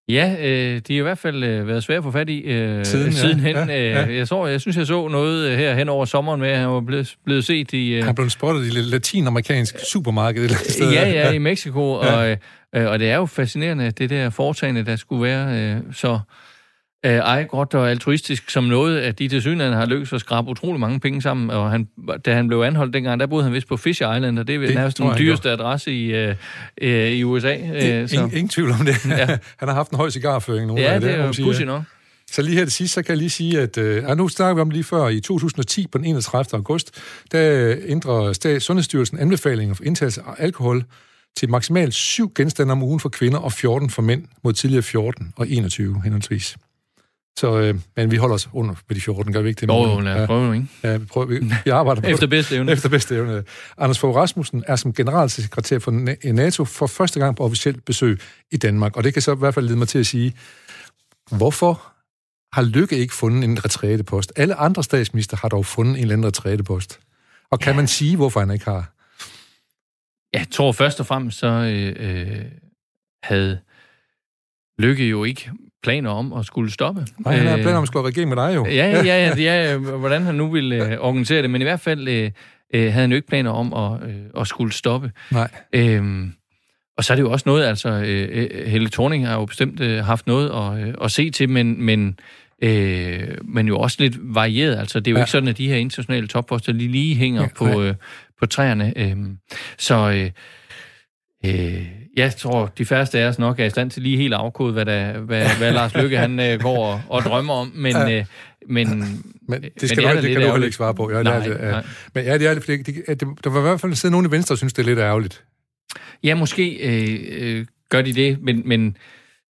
Ja, øh, de har i hvert fald øh, været svære at få fat i øh, Siden, sidenhen. Ja, Ja, ja. Øh, jeg, så, jeg synes, jeg så noget øh, her hen over sommeren med, at han var blevet, blevet set i... Øh, Han blev spottet i latinamerikansk supermarked eller sted. ja, ja, i Mexico, ja. og, øh, og det er jo fascinerende, det der foretagende, der skulle være øh, så øh, ejegråt og altruistisk som noget, at de til synligheden har lykkes at skrabe utrolig mange penge sammen, og han, da han blev anholdt dengang, der boede han vist på Fisher Island, og det er vel nærmest den dyreste adresse i, øh, øh, i USA. Øh, Ingen, ingen tvivl om det. Ja. Ja. han har haft en høj cigarføring. Nogle ja, af det er jo ja. nok. Så lige her til sidst, så kan jeg lige sige, at øh, ja, nu snakker vi om lige før, i 2010 på den 31. august, der ændrer Stats Sundhedsstyrelsen anbefalinger for indtagelse af alkohol til maksimalt syv genstande om ugen for kvinder og 14 for mænd, mod tidligere 14 og 21 henholdsvis. Så, øh, men vi holder os under ved de 14, gør vi ikke det? Jo, jo, lad os prøve, ikke? Ja, vi, prøver, vi, vi arbejder på Efter bedste evne. efter bedste evne. Anders Fogh Rasmussen er som generalsekretær for Na- NATO for første gang på officielt besøg i Danmark, og det kan så i hvert fald lede mig til at sige, hvorfor har Lykke ikke fundet en retrætepost? Alle andre statsminister har dog fundet en eller anden retrætepost. Og kan ja. man sige, hvorfor han ikke har? Jeg tror først og fremmest, så øh, øh, havde Lykke jo ikke planer om at skulle stoppe. Nej, han har Øh, planer om at skulle regere med dig jo. Ja, ja, ja, ja, ja, hvordan han nu ville øh, organisere det, men i hvert fald øh, øh, havde han jo ikke planer om at, øh, at skulle stoppe. Nej. Øhm, og så er det jo også noget, altså øh, Helle Thorning har jo bestemt øh, haft noget at, øh, at se til, men, men, øh, men jo også lidt varieret. Altså det er jo Ja. ikke sådan, at de her internationale topposter lige, lige hænger ja, på, øh, på træerne. Øh, så øh, øh, jeg tror, de færreste af os nok er i stand til lige helt afkode, hvad, der, hvad, hvad Lars Lykke han øh, går og, og drømmer om, men... Ja. Øh, men, Men det, men skal er du, da det kan du heller ikke svare på. Ja, Nej, det det, ja. nej. Men ja, det er det, fordi det, det, der var i hvert fald siddet nogen i Venstre, der synes, det er lidt ærgerligt. Ja, måske øh, øh, gør de det, men, men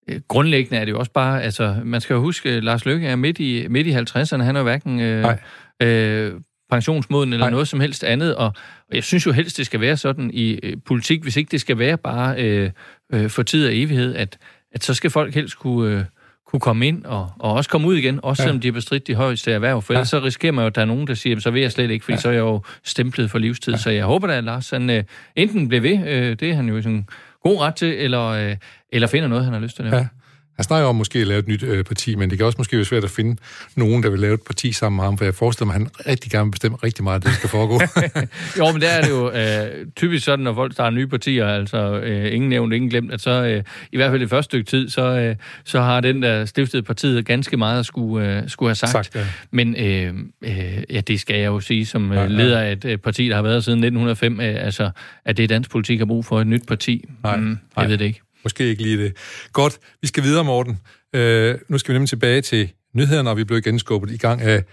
øh, grundlæggende er det jo også bare, altså, man skal jo huske, Lars Løkke er midt i, midt i 50'erne, han er jo hverken øh, Nej. øh, pensionsmoden eller Nej. Noget som helst andet, og, og jeg synes jo helst, det skal være sådan i øh, politik, hvis ikke det skal være bare øh, øh, for tid og evighed, at, at så skal folk helst kunne, øh, kunne komme ind og, og også komme ud igen, også ja. selvom de har bestridt de højeste erhverv, for ja. ellers så risikerer man jo, at der er nogen, der siger, så vil jeg slet ikke, fordi ja. så er jeg jo stemplet for livstid. Ja. Så jeg håber da, at Lars han, uh, enten bliver ved, uh, det er han jo sådan god ret til, eller, uh, eller finder noget, han har lyst til at lave. Ja. Han snakker om måske at lave et nyt øh, parti, men det kan også måske være svært at finde nogen, der vil lave et parti sammen med ham, for jeg forestiller mig, at han rigtig gerne bestemme rigtig meget, det skal foregå. jo, men det er det jo øh, typisk sådan, når folk starter nye partier, altså øh, ingen nævnt, ingen glemt, at så øh, i hvert fald i første stykke tid, så, øh, så har den, der stiftede partiet, ganske meget at skulle, øh, skulle have sagt. sagt ja. Men øh, øh, ja, det skal jeg jo sige som øh, leder af et parti, der har været siden 1905, øh, altså, at det dansk politik har brug for et nyt parti. Nej, mm, jeg nej. ved det ikke. Måske ikke lige det. Godt, vi skal videre, Morten. Øh, nu skal vi nemlig tilbage til nyhederne, og vi blev igen skubbet i gang af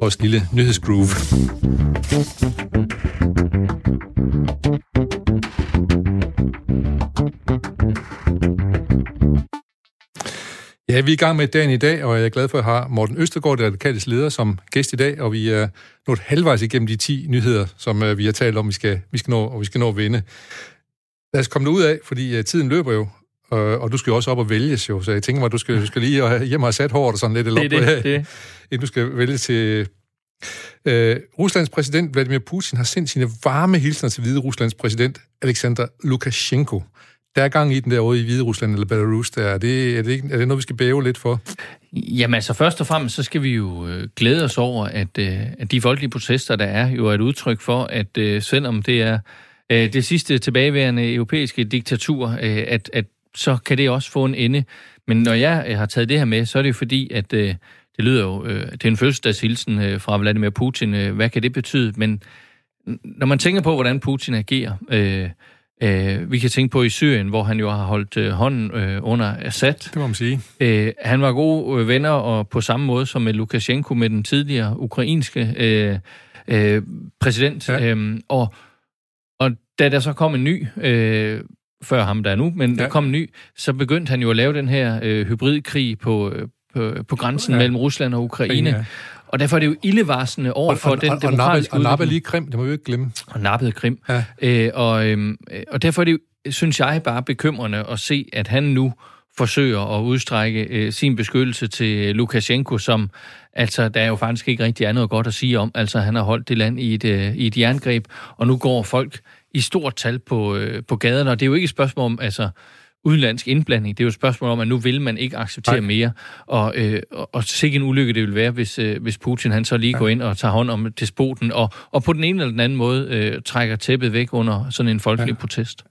vores lille nyhedsgroove. Ja, vi er i gang med dagen i dag, og jeg er glad for, at jeg har Morten Østergaard, der er Radikales leder, som gæst i dag, og vi er nået halvvejs igennem de 10 nyheder, som uh, vi har talt om, vi skal, vi skal nå, og vi skal nå at vinde. Lad os komme ud af, fordi uh, tiden løber jo, og, og du skal jo også op og vælges jo, så jeg tænker mig, at du skal, du skal lige hjem og have sat hårdt og sådan lidt. Eller det er det, det. Inden du skal vælge til... Uh, Ruslands præsident Vladimir Putin har sendt sine varme hilsner til Hvide Ruslands præsident Alexander Lukashenko. Der er gang i den derovre i Hvide Rusland eller Belarus. Der. Er, det, er, det ikke, er det noget, vi skal bæve lidt for? Jamen altså, først og fremmest, så skal vi jo øh, glæde os over, at, øh, at de folkelige protester, der er, jo er et udtryk for, at øh, selvom det er øh, det sidste tilbageværende europæiske diktatur, øh, at, at så kan det også få en ende. Men når jeg øh, har taget det her med, så er det jo fordi, at øh, det lyder jo, øh, er en fødselsdagshilsen øh, fra Vladimir Putin. Øh, hvad kan det betyde? Men når man tænker på, hvordan Putin agerer, øh, øh, vi kan tænke på i Syrien, hvor han jo har holdt øh, hånden øh, under Assad. Det må man sige. Øh, han var gode venner, og på samme måde som med Lukashenko, med den tidligere ukrainske øh, øh, præsident. Ja. Øh, og da der så kom en ny... Øh, før ham der er nu, men ja. der kom en ny, så begyndte han jo at lave den her øh, hybridkrig på, øh, på, på grænsen ja. mellem Rusland og Ukraine. Ja. Og derfor er det jo ildevarsende over for den og, demokratiske Og nappede lige Krim, det må vi jo ikke glemme. Og nappede Krim. Ja. Øh, og, øh, og derfor er det jo, synes jeg, bare bekymrende at se, at han nu forsøger at udstrække øh, sin beskyttelse til Lukashenko, som altså, der er jo faktisk ikke rigtig noget godt at sige om. Altså, han har holdt det land i et, øh, i et jerngreb, og nu går folk i stort tal på, øh, på gaderne, og det er jo ikke et spørgsmål om, altså, udenlandsk indblanding. Det er jo et spørgsmål om, at nu vil man ikke acceptere Nej. mere. Og, øh, og, og sikke en ulykke det vil være, hvis, øh, hvis Putin han så lige ja. går ind og tager hånd om despoten, og, og på den ene eller den anden måde øh, trækker tæppet væk under sådan en folkelig ja. protest.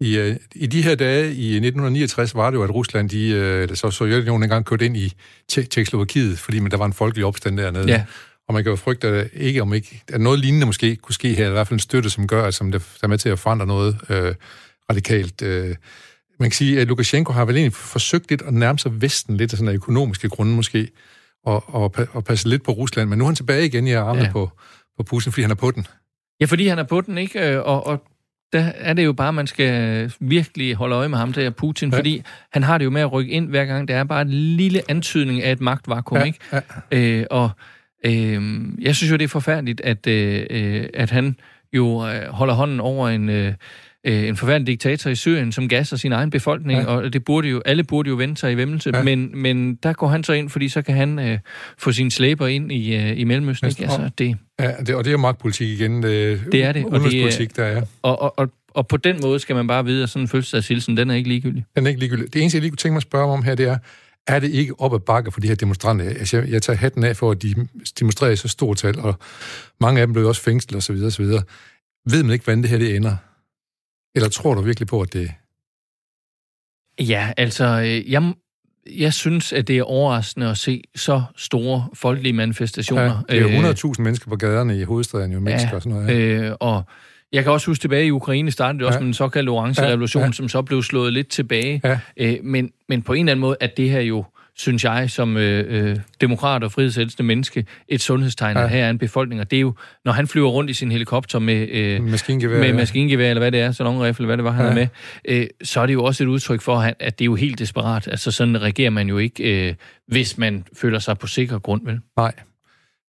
I, øh, I de her dage i 1969 var det jo, at Rusland, de, øh, eller så Sovjetunionen engang kørte ind i Tjekkoslovakiet, fordi man, der var en folkelig opstand dernede. Ja. Og man kan jo frygte, at, ikke, om ikke, at noget lignende måske kunne ske her, i hvert fald en støtte, som gør, at som det er med til at forandre noget øh, radikalt. Øh. Man kan sige, at Lukashenko har vel egentlig forsøgt lidt at nærme sig Vesten lidt af sådan af økonomiske grunde måske, og, og, og passe lidt på Rusland, men nu er han tilbage igen i armene ja. på, på Putin, fordi han er på den. Ja, fordi han er på den, ikke? Øh, og, og der er det jo bare, at man skal virkelig holde øje med ham der, Putin, ja. fordi han har det jo med at rykke ind hver gang. Det er bare en lille antydning af et magtvakuum, ja, ikke? Ja. Øh, og øh, jeg synes jo, det er forfærdeligt, at, øh, øh at han jo øh, holder hånden over en... Øh, øh, en forfærdelig diktator i Syrien, som gasser sin egen befolkning, ja. og det burde jo, alle burde jo vende sig i vemmelse, ja. men, men der går han så ind, fordi så kan han øh, få sine slæber ind i, øh, i Mellemøsten. Ikke? Altså, det, ja, det, og det er jo magtpolitik igen. Det, det er det. Og det, der er. Og, og, og, og på den måde skal man bare vide, at sådan en fødselsdagshilsen, den er ikke ligegyldig. Den er ikke ligegyldig. Det eneste, jeg lige kunne tænke mig at spørge om her, det er, er det ikke op ad bakke for de her demonstranter? Altså, jeg, jeg tager hatten af for, at de demonstrerer i så stort tal, og mange af dem blev også fængslet osv. osv. Ved man ikke, hvordan det her det ender? Eller tror du virkelig på, at det... Ja, altså, øh, jeg, jeg synes, at det er overraskende at se så store folkelige manifestationer. Ja, det er 100.000 øh, mennesker på gaderne i hovedstaden, jo mennesker ja, og sådan noget. Ja. Øh, og jeg kan også huske tilbage i Ukraine startede det også ja. med den såkaldte orange ja, revolution, ja. som så blev slået lidt tilbage. Ja. Øh, men, men på en eller anden måde, at det her jo synes jeg, som øh, øh, demokrat og frihedselskende menneske, et sundhedstegn, ja. her er en befolkning. Og det er jo, når han flyver rundt i sin helikopter med, øh, maskingevær, med ja. maskingevær, eller hvad det er, salonrifle, hvad det var, han ja. er med, øh, så er det jo også et udtryk for, at det er jo helt desperat. Altså sådan reagerer man jo ikke, øh, hvis man føler sig på sikker grund, vel? Nej.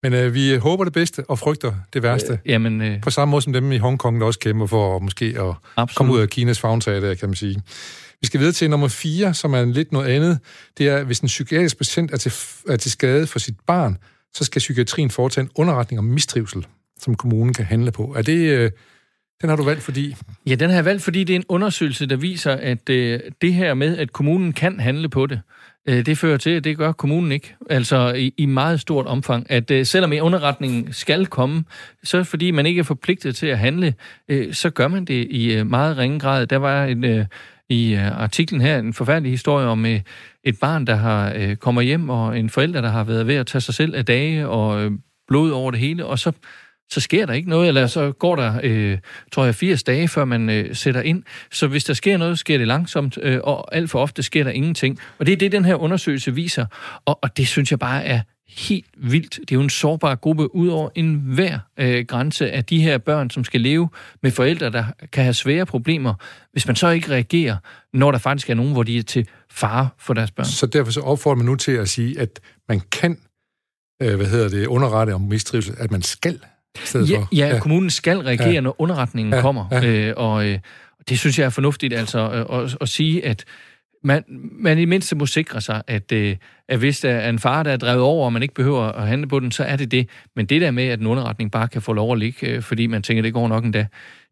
Men øh, vi håber det bedste og frygter det værste. Øh, jamen, øh, på samme måde som dem i Hongkong, der også kæmper for måske at absolut. komme ud af Kinas fagntag, kan man sige. Vi skal videre til nummer 4, som er lidt noget andet. Det er, hvis en psykiatrisk patient er til, er til skade for sit barn, så skal psykiatrien foretage en underretning om mistrivsel, som kommunen kan handle på. Er det, øh, den har du valgt, fordi... Ja, den har jeg valgt, fordi det er en undersøgelse, der viser, at øh, det her med, at kommunen kan handle på det, øh, det fører til, at det gør kommunen ikke. Altså i, i meget stort omfang. At øh, selvom underretningen skal komme, så fordi man ikke er forpligtet til at handle, øh, så gør man det i øh, meget ringe grad. Der var en... Øh, i øh, artiklen her en forfærdelig historie om øh, et barn, der har øh, kommer hjem, og en forælder, der har været ved at tage sig selv af dage, og øh, blod over det hele, og så så sker der ikke noget, eller så går der, øh, tror jeg, 80 dage, før man øh, sætter ind. Så hvis der sker noget, sker det langsomt, øh, og alt for ofte sker der ingenting. Og det er det, den her undersøgelse viser. Og, og det synes jeg bare er helt vildt. Det er jo en sårbar gruppe ud over enhver øh, grænse af de her børn, som skal leve med forældre, der kan have svære problemer, hvis man så ikke reagerer, når der faktisk er nogen, hvor de er til fare for deres børn. Så derfor så opfordrer man nu til at sige, at man kan øh, hvad hedder det, underrette om mistrivsel, at man skal ja, ja, ja, kommunen skal reagere, ja. når underretningen ja. kommer. Ja. Øh, og øh, det synes jeg er fornuftigt altså øh, at, at sige, at man, man i mindste må sikre sig, at, øh, at hvis der er en far, der er drevet over, og man ikke behøver at handle på den, så er det det. Men det der med, at en underretning bare kan få lov at ligge, øh, fordi man tænker, det går nok endda,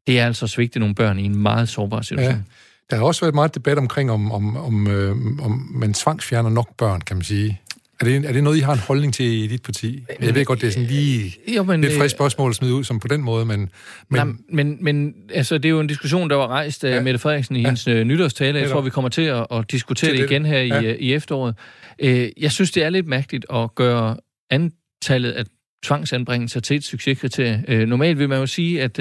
det er altså svigte nogle børn i en meget sårbar situation. Ja. Der har også været meget debat omkring, om, om, om, øh, om man tvangsfjerner nok børn, kan man sige. Er det, er det noget, I har en holdning til i dit parti? Jeg ved godt, det er sådan lige jo, men, lidt frisk spørgsmål at smide ud som på den måde, men... Men, nej, men, men altså, det er jo en diskussion, der var rejst af ja. Mette Frederiksen i ja. hendes uh, nytårstale. Jeg tror, vi kommer til at, at diskutere det, det igen her ja. i, i efteråret. Jeg synes, det er lidt mærkeligt at gøre antallet af tvangsanbringelser til et succeskriterie. Normalt vil man jo sige, at,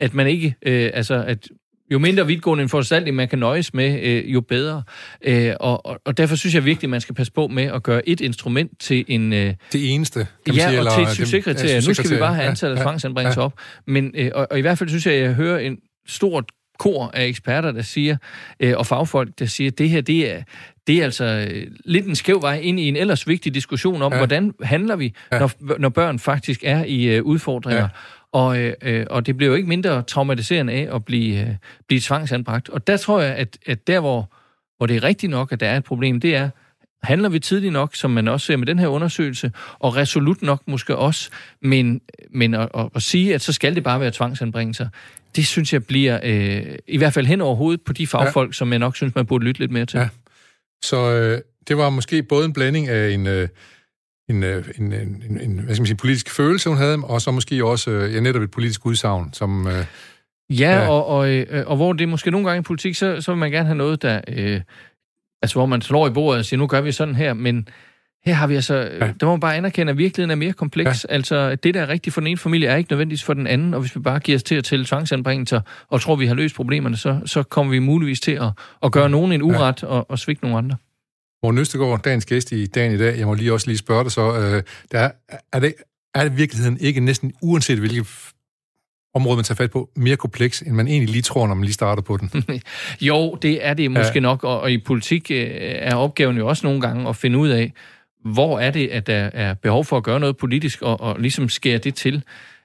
at man ikke... Uh, altså, at jo mindre vidtgående en foranstaltning man kan nøjes med, øh, jo bedre. Øh, og, og derfor synes jeg virkelig, at man skal passe på med at gøre et instrument til en... Øh, det eneste, kan ja, man sige, og til et succeskriterie. Ja, nu skal vi bare have antallet af tvangsanbringelser ja, ja. op. Men, øh, og, og i hvert fald synes jeg, at jeg hører en stort kor af eksperter, der siger, øh, og fagfolk, der siger, at det her, det er, det er altså øh, lidt en skæv vej ind i en ellers vigtig diskussion om, ja. hvordan handler vi, ja. når, når børn faktisk er i øh, udfordringer. Ja. Og, øh, øh, og det bliver jo ikke mindre traumatiserende af at blive, øh, blive tvangsanbragt. Og der tror jeg, at, at der, hvor, hvor det er rigtigt nok, at der er et problem, det er, handler vi tidligt nok, som man også ser med den her undersøgelse, og resolut nok måske også, men, men at, at, at sige, at så skal det bare være tvangsanbringelser, det synes jeg bliver øh, i hvert fald hen over hovedet på de fagfolk, ja. som jeg nok synes, man burde lytte lidt mere til. Ja. Så øh, det var måske både en blanding af en... Øh en, øh, en, en, en, hvad skal man sige, politisk følelse, hun havde, og så måske også øh, ja, netop et politisk udsagn, som... Øh, ja, ja. Og, og, øh, og hvor det er måske nogle gange i politik, så, så vil man gerne have noget, der... Øh, altså, hvor man slår i bordet og siger, nu gør vi sådan her, men her har vi altså... Ja. Der må man bare anerkende, at virkeligheden er mere kompleks. Ja. Altså, det, der er rigtigt for den ene familie, er ikke nødvendigvis for den anden, og hvis vi bare giver os til at tælle tvangsanbringelser, og tror, vi har løst problemerne, så, så kommer vi muligvis til at, at gøre nogen en uret ja. og, og svigte nogle andre. Morten Østegård, dagens gæst i dagen i dag, jeg må lige også lige spørge dig så, øh, der er, er, det, er det virkeligheden ikke næsten, uanset hvilket område, man tager fat på, mere kompleks, end man egentlig lige tror, når man lige starter på den? jo, det er det måske ja. nok, og, og i politik øh, er opgaven jo også nogle gange at finde ud af, hvor er det, at der er behov for at gøre noget politisk, og, og ligesom skære det til.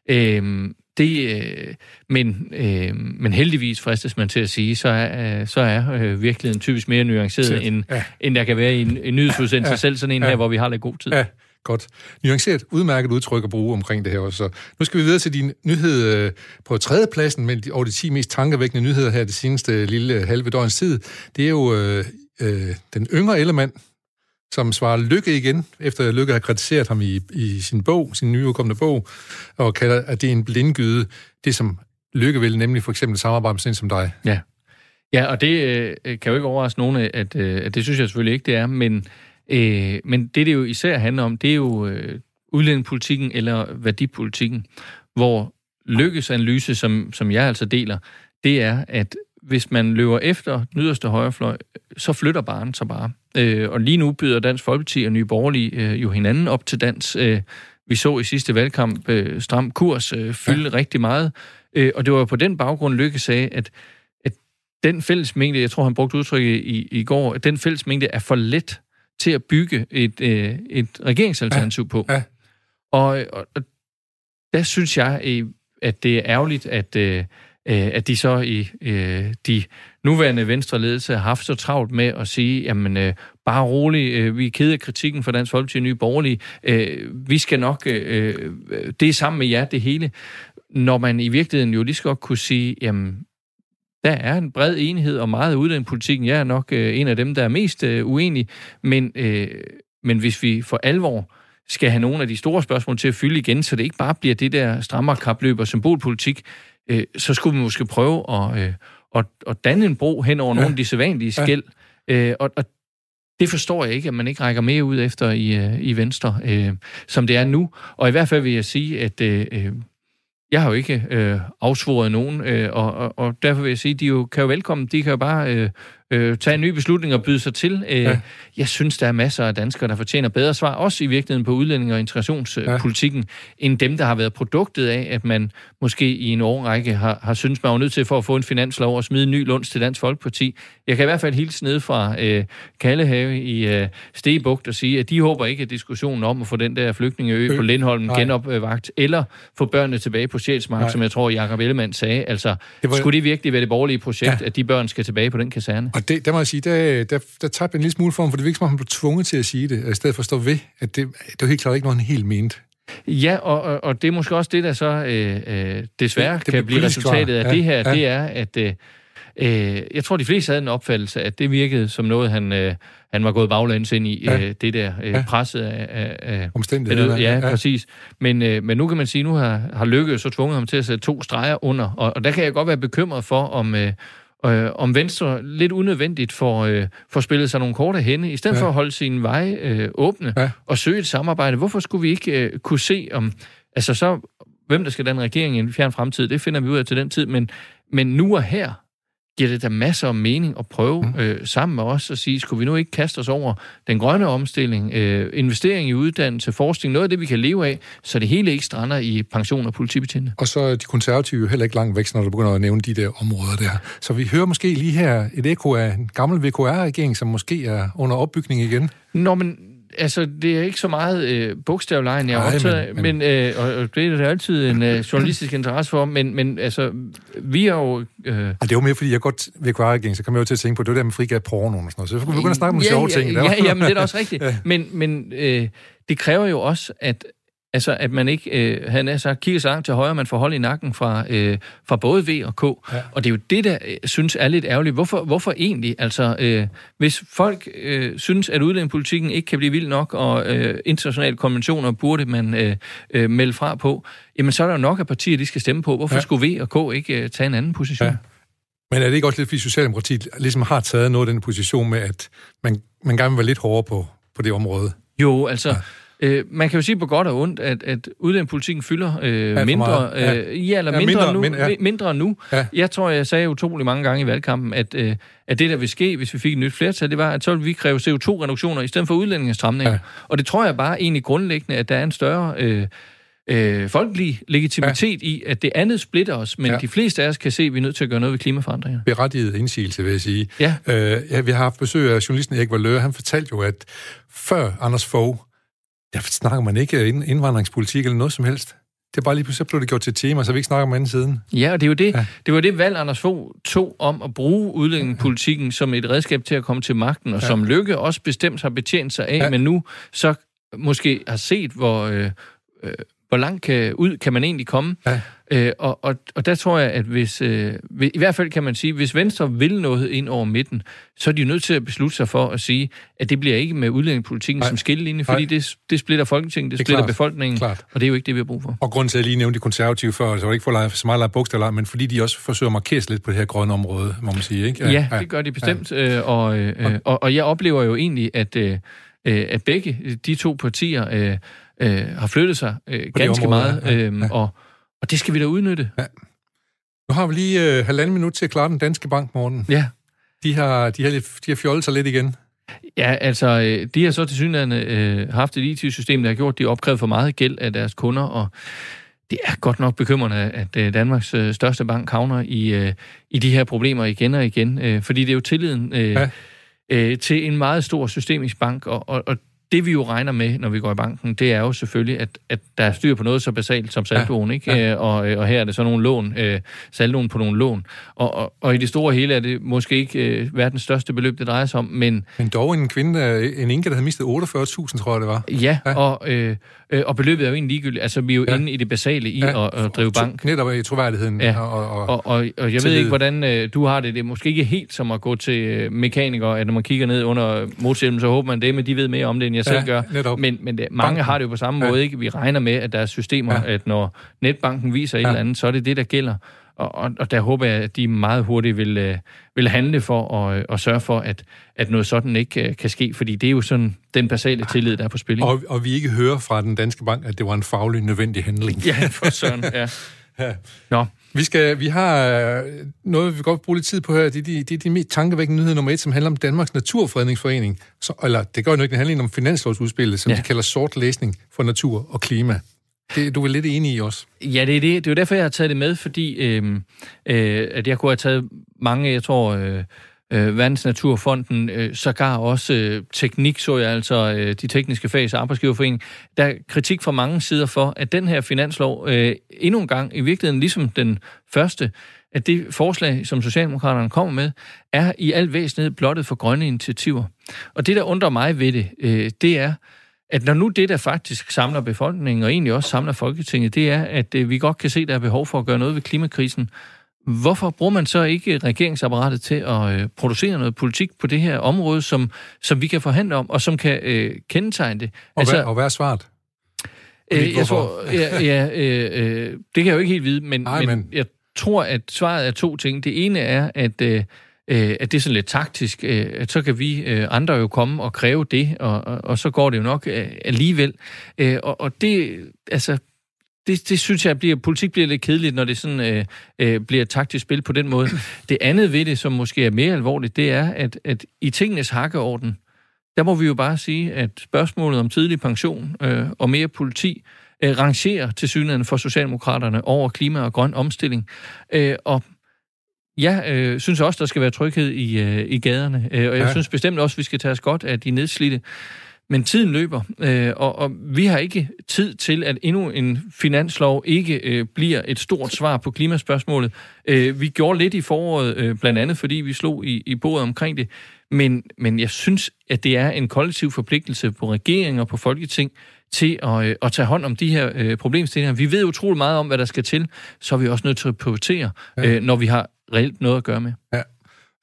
Øhm, det, øh, men, øh, men heldigvis fristes man til at sige, så er, øh, så er øh, virkeligheden typisk mere nuanceret, end, ja. end der kan være i en, en nyhedsudsendelse, ja. selv sådan en ja. her, hvor vi har lidt god tid. Ja. Godt. Nuanceret, udmærket udtryk at bruge omkring det her også. Så nu skal vi videre til din nyhed øh, på tredjepladsen de, over de 10 mest tankevækkende nyheder her det seneste lille halve døgns tid. Det er jo øh, øh, den yngre element, som svarer Lykke igen, efter Lykke har kritiseret ham i, i sin bog, sin nyudkommende bog, og kalder, at det er en blindgyde, det som Lykke vil, nemlig for eksempel samarbejde med sådan som dig. Ja. Ja, og det øh, kan jo ikke overraske nogen, at, øh, at det synes jeg selvfølgelig ikke, det er, men, øh, men det, det jo især handler om, det er jo øh, udlændingepolitikken eller værdipolitikken, hvor Lykkes analyse, som, som jeg altså deler, det er, at hvis man løber efter den yderste højrefløj, så flytter barnet sig bare. Øh, og lige nu byder Dansk Folkeparti og Nye Borgerlige øh, jo hinanden op til dans. Øh, vi så i sidste valgkamp øh, stram kurs øh, fylde ja. rigtig meget. Øh, og det var på den baggrund, Lykke sagde, at, at den fælles mængde, jeg tror han brugte udtrykket i, i går, at den fælles mængde er for let til at bygge et, øh, et regeringsalternativ ja. på. Ja. Og, og, og der synes jeg, at det er ærgerligt, at, øh, øh, at de så i øh, de nuværende venstreledelse har haft så travlt med at sige, jamen øh, bare rolig, øh, vi er kede af kritikken fra Dansk Folkeparti og Nye Borgerlige, øh, vi skal nok, øh, øh det er sammen med jer, det hele. Når man i virkeligheden jo lige så godt kunne sige, jamen der er en bred enighed om meget af politikken. Jeg er nok øh, en af dem, der er mest øh, uenig, men, øh, men hvis vi for alvor skal have nogle af de store spørgsmål til at fylde igen, så det ikke bare bliver det der strammerkapløb og symbolpolitik, øh, så skulle vi måske prøve at, øh, at, at danne en bro hen over ja. nogle af de sædvanlige skæld. Ja. Øh, og, og det forstår jeg ikke, at man ikke rækker mere ud efter i, øh, i Venstre, øh, som det er nu. Og i hvert fald vil jeg sige, at øh, øh jeg har jo ikke øh, afsvoret nogen, øh, og, og, og derfor vil jeg sige, de jo, kan jo velkommen, de kan jo bare øh, øh, tage en ny beslutning og byde sig til. Øh, ja. Jeg synes, der er masser af danskere, der fortjener bedre svar, også i virkeligheden på udlænding- og integrationspolitikken, ja. end dem, der har været produktet af, at man måske i en årrække har, har syntes, man var nødt til for at få en finanslov og smide en ny lunds til Dansk Folkeparti. Jeg kan i hvert fald hilse ned fra øh, Kallehave i øh, Stegebugt og sige, at de håber ikke, at diskussionen om at få den der flygtningeø øh, på Lindholm genopvagt, eller få børnene tilbage på Sjælsmark, som jeg tror, Jakob Ellemann sagde. Altså, det var... skulle det virkelig være det borgerlige projekt, ja. at de børn skal tilbage på den kaserne? Og det, der må jeg sige, der, der, der tabte en lille smule form, for det virker som om, han blev tvunget til at sige det, i stedet for at stå ved, at det, det var helt klart ikke noget, han helt mente. Ja, og, og, og det er måske også det, der så øh, øh, desværre det, det kan blive resultatet af ja, det her, ja. det er, at øh, øh, jeg tror, de fleste havde en opfattelse, at det virkede som noget, han, øh, han var gået baglæns ind i, ja. øh, det der øh, ja. presset af... af Omstændigheder. Ja, ja, præcis. Men, øh, men nu kan man sige, nu har, har Lykke så tvunget ham til at sætte to streger under, og, og der kan jeg godt være bekymret for, om... Øh, øh, om Venstre lidt unødvendigt får, øh, får spillet sig nogle korte henne, i stedet ja. for at holde sine veje øh, åbne ja. og søge et samarbejde. Hvorfor skulle vi ikke øh, kunne se om, altså så, hvem der skal den regering i en fjern fremtid, det finder vi ud af til den tid, men, men nu og her, giver det da masser af mening at prøve mm. øh, sammen med os at sige, skulle vi nu ikke kaste os over den grønne omstilling, øh, investering i uddannelse, forskning, noget af det, vi kan leve af, så det hele ikke strander i pension og politibetjente. Og så er de konservative jo heller ikke langt væk, når du begynder at nævne de der områder der. Så vi hører måske lige her et ekko af en gammel VKR-regering, som måske er under opbygning igen. Nå, men altså, det er ikke så meget øh, bogstavlejen, jeg er optaget men, men, øh, og, og det er der altid en øh, journalistisk interesse for, men, men altså, vi er jo... Øh... det er jo mere, fordi jeg godt vil kvare igen, så kommer jeg jo til at tænke på, det var der med frigat porno og sådan noget, så vi begynde at snakke om ja, sjove ja, ting. Ja, ja, men det er da også rigtigt. ja. Men, men øh, det kræver jo også, at Altså, at man ikke, øh, han er sagt, kigger sig til højre, man får hold i nakken fra, øh, fra både V og K. Ja. Og det er jo det, der øh, synes er lidt ærgerligt. Hvorfor, hvorfor egentlig? Altså, øh, hvis folk øh, synes, at udlændingepolitikken ikke kan blive vild nok, og øh, internationale konventioner burde man øh, øh, melde fra på, jamen så er der jo nok af partier, de skal stemme på. Hvorfor ja. skulle V og K ikke øh, tage en anden position? Ja. Men er det ikke også lidt, fordi Socialdemokratiet ligesom har taget noget af den position med, at man, man gerne vil være lidt hårdere på, på det område? Jo, altså... Ja Øh, man kan jo sige på godt og ondt, at, at udlændingepolitikken fylder øh, ja, mindre, øh, ja. ja, eller ja, mindre, mindre, nu, mindre, ja. mindre nu. Ja. Jeg tror, jeg sagde utrolig mange gange i valgkampen, at, øh, at det, der vil ske, hvis vi fik et nyt flertal, det var, at så ville vi kræve CO2-reduktioner i stedet for udlændingestramninger. Ja. Og det tror jeg bare egentlig grundlæggende, at der er en større... Øh, øh, folkelig legitimitet ja. i, at det andet splitter os, men ja. de fleste af os kan se, at vi er nødt til at gøre noget ved klimaforandringer. Berettiget indsigelse, vil jeg sige. Ja. Øh, ja, vi har haft besøg af journalisten Erik Valøre. Han fortalte jo, at før Anders Fogh der snakker man ikke indvandringspolitik eller noget som helst. Det er bare lige pludselig, blev det gjort til et tema, så vi ikke snakker om anden siden. Ja, og det er jo det, ja. det var det valg, Anders Fogh tog om at bruge udlændingepolitikken som et redskab til at komme til magten, og ja. som Lykke også bestemt har betjent sig af, ja. men nu så måske har set, hvor, øh, øh, hvor langt kan, ud kan man egentlig komme. Ja. Øh, og, og, og der tror jeg, at hvis, øh, i hvert fald kan man sige, hvis Venstre vil noget ind over midten, så er de jo nødt til at beslutte sig for at sige, at det bliver ikke med udlændingepolitikken Nej. som skillelinje, fordi det, det splitter Folketinget, det, det splitter klart. befolkningen, klart. og det er jo ikke det, vi har brug for. Og grunden til, at jeg lige nævnte de konservative før, så var det ikke for at så meget bogstaver, men fordi de også forsøger at markere lidt på det her grønne område, må man sige. Ikke? Ja, ja, ja det gør de bestemt, ja. øh, og, øh, og, og jeg oplever jo egentlig, at, øh, at begge de to partier øh, øh, har flyttet sig øh, ganske meget, øh, ja, ja. og og det skal vi da udnytte. Ja. Nu har vi lige øh, halvanden minut til at klare den danske bank, morgen. Ja. De har, de har, de har fjollet sig lidt igen. Ja, altså, øh, de har så til synligheden øh, haft et IT-system, der har gjort, at de har opkrævet for meget gæld af deres kunder, og det er godt nok bekymrende, at øh, Danmarks øh, største bank havner i, øh, i de her problemer igen og igen, øh, fordi det er jo tilliden øh, ja. øh, til en meget stor systemisk bank, og, og, og det vi jo regner med, når vi går i banken, det er jo selvfølgelig, at, at der er styr på noget så basalt som saldoen, ja, ikke? Ja. Øh, og, øh, og her er det så nogle lån, øh, saldoen på nogle lån. Og, og, og i det store hele er det måske ikke øh, verdens største beløb, det drejer sig om, men... Men dog en kvinde, øh, en enke, der havde mistet 48.000, tror jeg det var. Ja, ja. Og, øh, og beløbet er jo egentlig ligegyldigt. Altså, vi er jo ja. inde i det basale i ja. at, at drive bank. Netop i troværdigheden. Ja. Og, og, og, og, og jeg ved ikke, hvordan øh, du har det. Det er måske ikke helt som at gå til mekanikere, at når man kigger ned under motorhjelmen, så håber man det, men de ved mere om det, end jeg ja, selv gør. Netop. Men, men det, mange Banken. har det jo på samme ja. måde. ikke. Vi regner med, at der er systemer, ja. at når netbanken viser ja. et eller andet, så er det det, der gælder. Og, og, og der håber jeg, at de meget hurtigt vil, øh, vil handle for at, at sørge for, at, at noget sådan ikke øh, kan ske, fordi det er jo sådan den basale tillid, der er på spil. Og, og vi ikke hører fra den danske bank, at det var en faglig nødvendig handling. Ja, for sådan, ja. ja. Nå. Vi, skal, vi har øh, noget, vi godt bruge lidt tid på her. Det er de, de, de mest tankevækkende nyheder nummer et, som handler om Danmarks Naturfredningsforening. Så, eller det gør jo ikke, det handler om finanslovsudspillet, som ja. de kalder sort læsning for natur og klima. Det, du er lidt enig i også. Ja, det er det. Det er jo derfor, jeg har taget det med, fordi øh, øh, at jeg kunne have taget mange, jeg tror, øh, øh, Verdensnaturfonden, øh, sågar også øh, teknik, så jeg altså øh, de tekniske fags arbejdsgiverforening, der er kritik fra mange sider for, at den her finanslov øh, endnu en gang, i virkeligheden ligesom den første, at det forslag, som Socialdemokraterne kommer med, er i al væsentlighed blottet for grønne initiativer. Og det, der undrer mig ved det, øh, det er, at når nu det, der faktisk samler befolkningen, og egentlig også samler Folketinget, det er, at øh, vi godt kan se, at der er behov for at gøre noget ved klimakrisen. Hvorfor bruger man så ikke regeringsapparatet til at øh, producere noget politik på det her område, som, som vi kan forhandle om, og som kan øh, kendetegne det? Og, altså, hvad, og hvad er svaret? Øh, jeg tror, ja, ja, øh, øh, det kan jeg jo ikke helt vide, men, Nej, men, men jeg tror, at svaret er to ting. Det ene er, at... Øh, øh, at det er sådan lidt taktisk, øh, at så kan vi øh, andre jo komme og kræve det, og, og, og så går det jo nok øh, alligevel. Øh, og, og det, altså, det, det synes jeg, bliver, politik bliver lidt kedeligt, når det sådan øh, øh, bliver et taktisk spil på den måde. Det andet ved det, som måske er mere alvorligt, det er, at, at i tingenes hakkeorden, der må vi jo bare sige, at spørgsmålet om tidlig pension øh, og mere politi øh, rangerer til synligheden for Socialdemokraterne over klima og grøn omstilling. Øh, og jeg øh, synes også, der skal være tryghed i, øh, i gaderne, øh, og jeg ja. synes bestemt også, vi skal tage os godt af de nedslidte. Men tiden løber, øh, og, og vi har ikke tid til, at endnu en finanslov ikke øh, bliver et stort svar på klimaspørgsmålet. Øh, vi gjorde lidt i foråret, øh, blandt andet fordi vi slog i, i bordet omkring det, men, men jeg synes, at det er en kollektiv forpligtelse på regeringen og på Folketing til at, øh, at tage hånd om de her øh, problemstillinger. Vi ved utrolig meget om, hvad der skal til, så er vi også nødt til at prioritere, ja. øh, når vi har reelt noget at gøre med. Ja.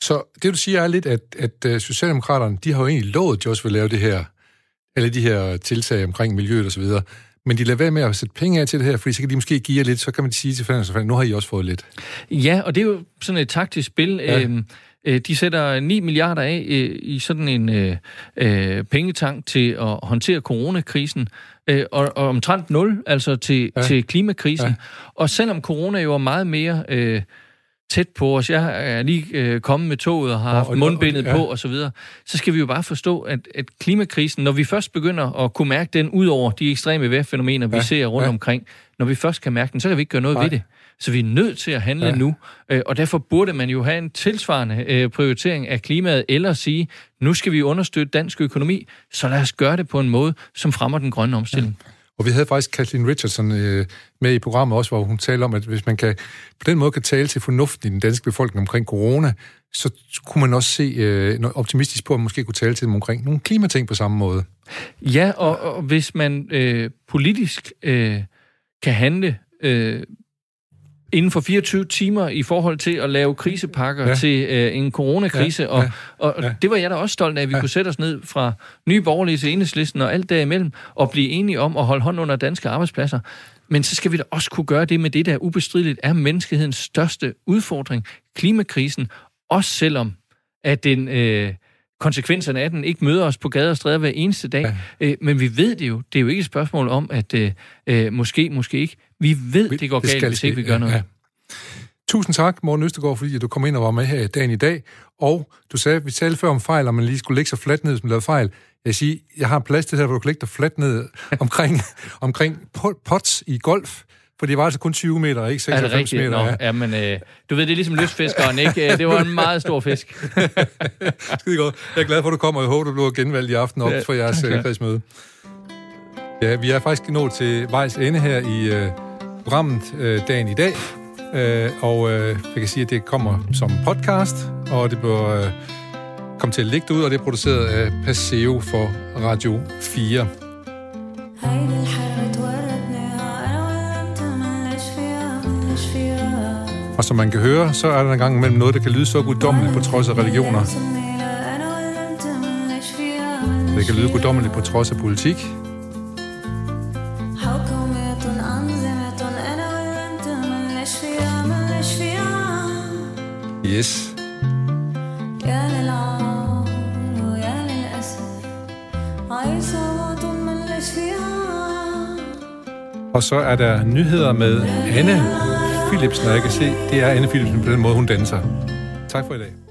Så det, du siger, er lidt, at, at uh, Socialdemokraterne, de har jo egentlig lovet, at de også vil lave det her, eller de her tiltag omkring miljøet osv., men de lader være med at sætte penge af til det her, fordi så kan de måske give jer lidt, så kan man sige til fanden, nu har I også fået lidt. Ja, og det er jo sådan et taktisk spil. Ja. Øhm, øh, de sætter 9 milliarder af øh, i sådan en øh, øh, pengetank til at håndtere coronakrisen, øh, og, og omtrent 0, altså til, ja. til klimakrisen. Ja. Og selvom corona jo er meget mere... Øh, tæt på os. Jeg er lige øh, kommet med toget og har haft og, mundbindet ja. på og så videre. Så skal vi jo bare forstå, at, at klimakrisen, når vi først begynder at kunne mærke den ud over de ekstreme vejrfænomener, vi ja. ser rundt ja. omkring, når vi først kan mærke den, så kan vi ikke gøre noget Nej. ved det. Så vi er nødt til at handle ja. nu, øh, og derfor burde man jo have en tilsvarende øh, prioritering af klimaet, eller sige, nu skal vi understøtte dansk økonomi, så lad os gøre det på en måde, som fremmer den grønne omstilling. Ja. Og vi havde faktisk Kathleen Richardson øh, med i programmet også, hvor hun talte om, at hvis man kan, på den måde kan tale til fornuften i den danske befolkning omkring corona, så kunne man også se øh, optimistisk på, at man måske kunne tale til dem omkring nogle klimating på samme måde. Ja, og, og hvis man øh, politisk øh, kan handle øh, inden for 24 timer i forhold til at lave krisepakker ja. til øh, en coronakrise, ja, ja, og, og ja. det var jeg da også stolt af, at vi ja. kunne sætte os ned fra nye borgerlige til enhedslisten og alt derimellem, og blive enige om at holde hånd under danske arbejdspladser. Men så skal vi da også kunne gøre det med det, der ubestrideligt er menneskehedens største udfordring, klimakrisen, også selvom at den... Øh, konsekvenserne af den ikke møder os på gader og stræder hver eneste dag. Ja. Øh, men vi ved det jo. Det er jo ikke et spørgsmål om, at øh, øh måske, måske ikke. Vi ved, vi, det går det galt, hvis ikke vi gør noget. Ja. Tusind tak, Morten Østegård, fordi du kom ind og var med her i dagen i dag. Og du sagde, at vi talte før om fejl, om man lige skulle lægge sig fladt ned, hvis man lavede fejl. Jeg siger, jeg har en plads til det her, hvor du kan lægge dig fladt ned omkring, omkring pots i golf, For det var altså kun 20 meter, ikke 96 er det meter. Nå, ja. men øh, du ved, det er ligesom lystfiskeren, ikke? Øh, det var en meget stor fisk. Skide godt. Jeg er glad for, at du kommer, og jeg håber, du bliver genvalgt i aften op for jeres øh, kredsmøde. Ja, vi er faktisk nået til vejs ende her i øh, programmet øh, dagen i dag. Øh, og øh, jeg kan sige, at det kommer som podcast, og det bliver øh, kommer til at ligge derude, og det er produceret af Paseo for Radio 4. Og som man kan høre, så er der en gang imellem noget, der kan lyde så guddommeligt på trods af religioner. Det kan lyde guddommeligt på trods af politik. Yes. Og så er der nyheder med Anne Philipsen, og jeg kan se, det er Anne Philipsen på den måde, hun danser. Tak for i dag.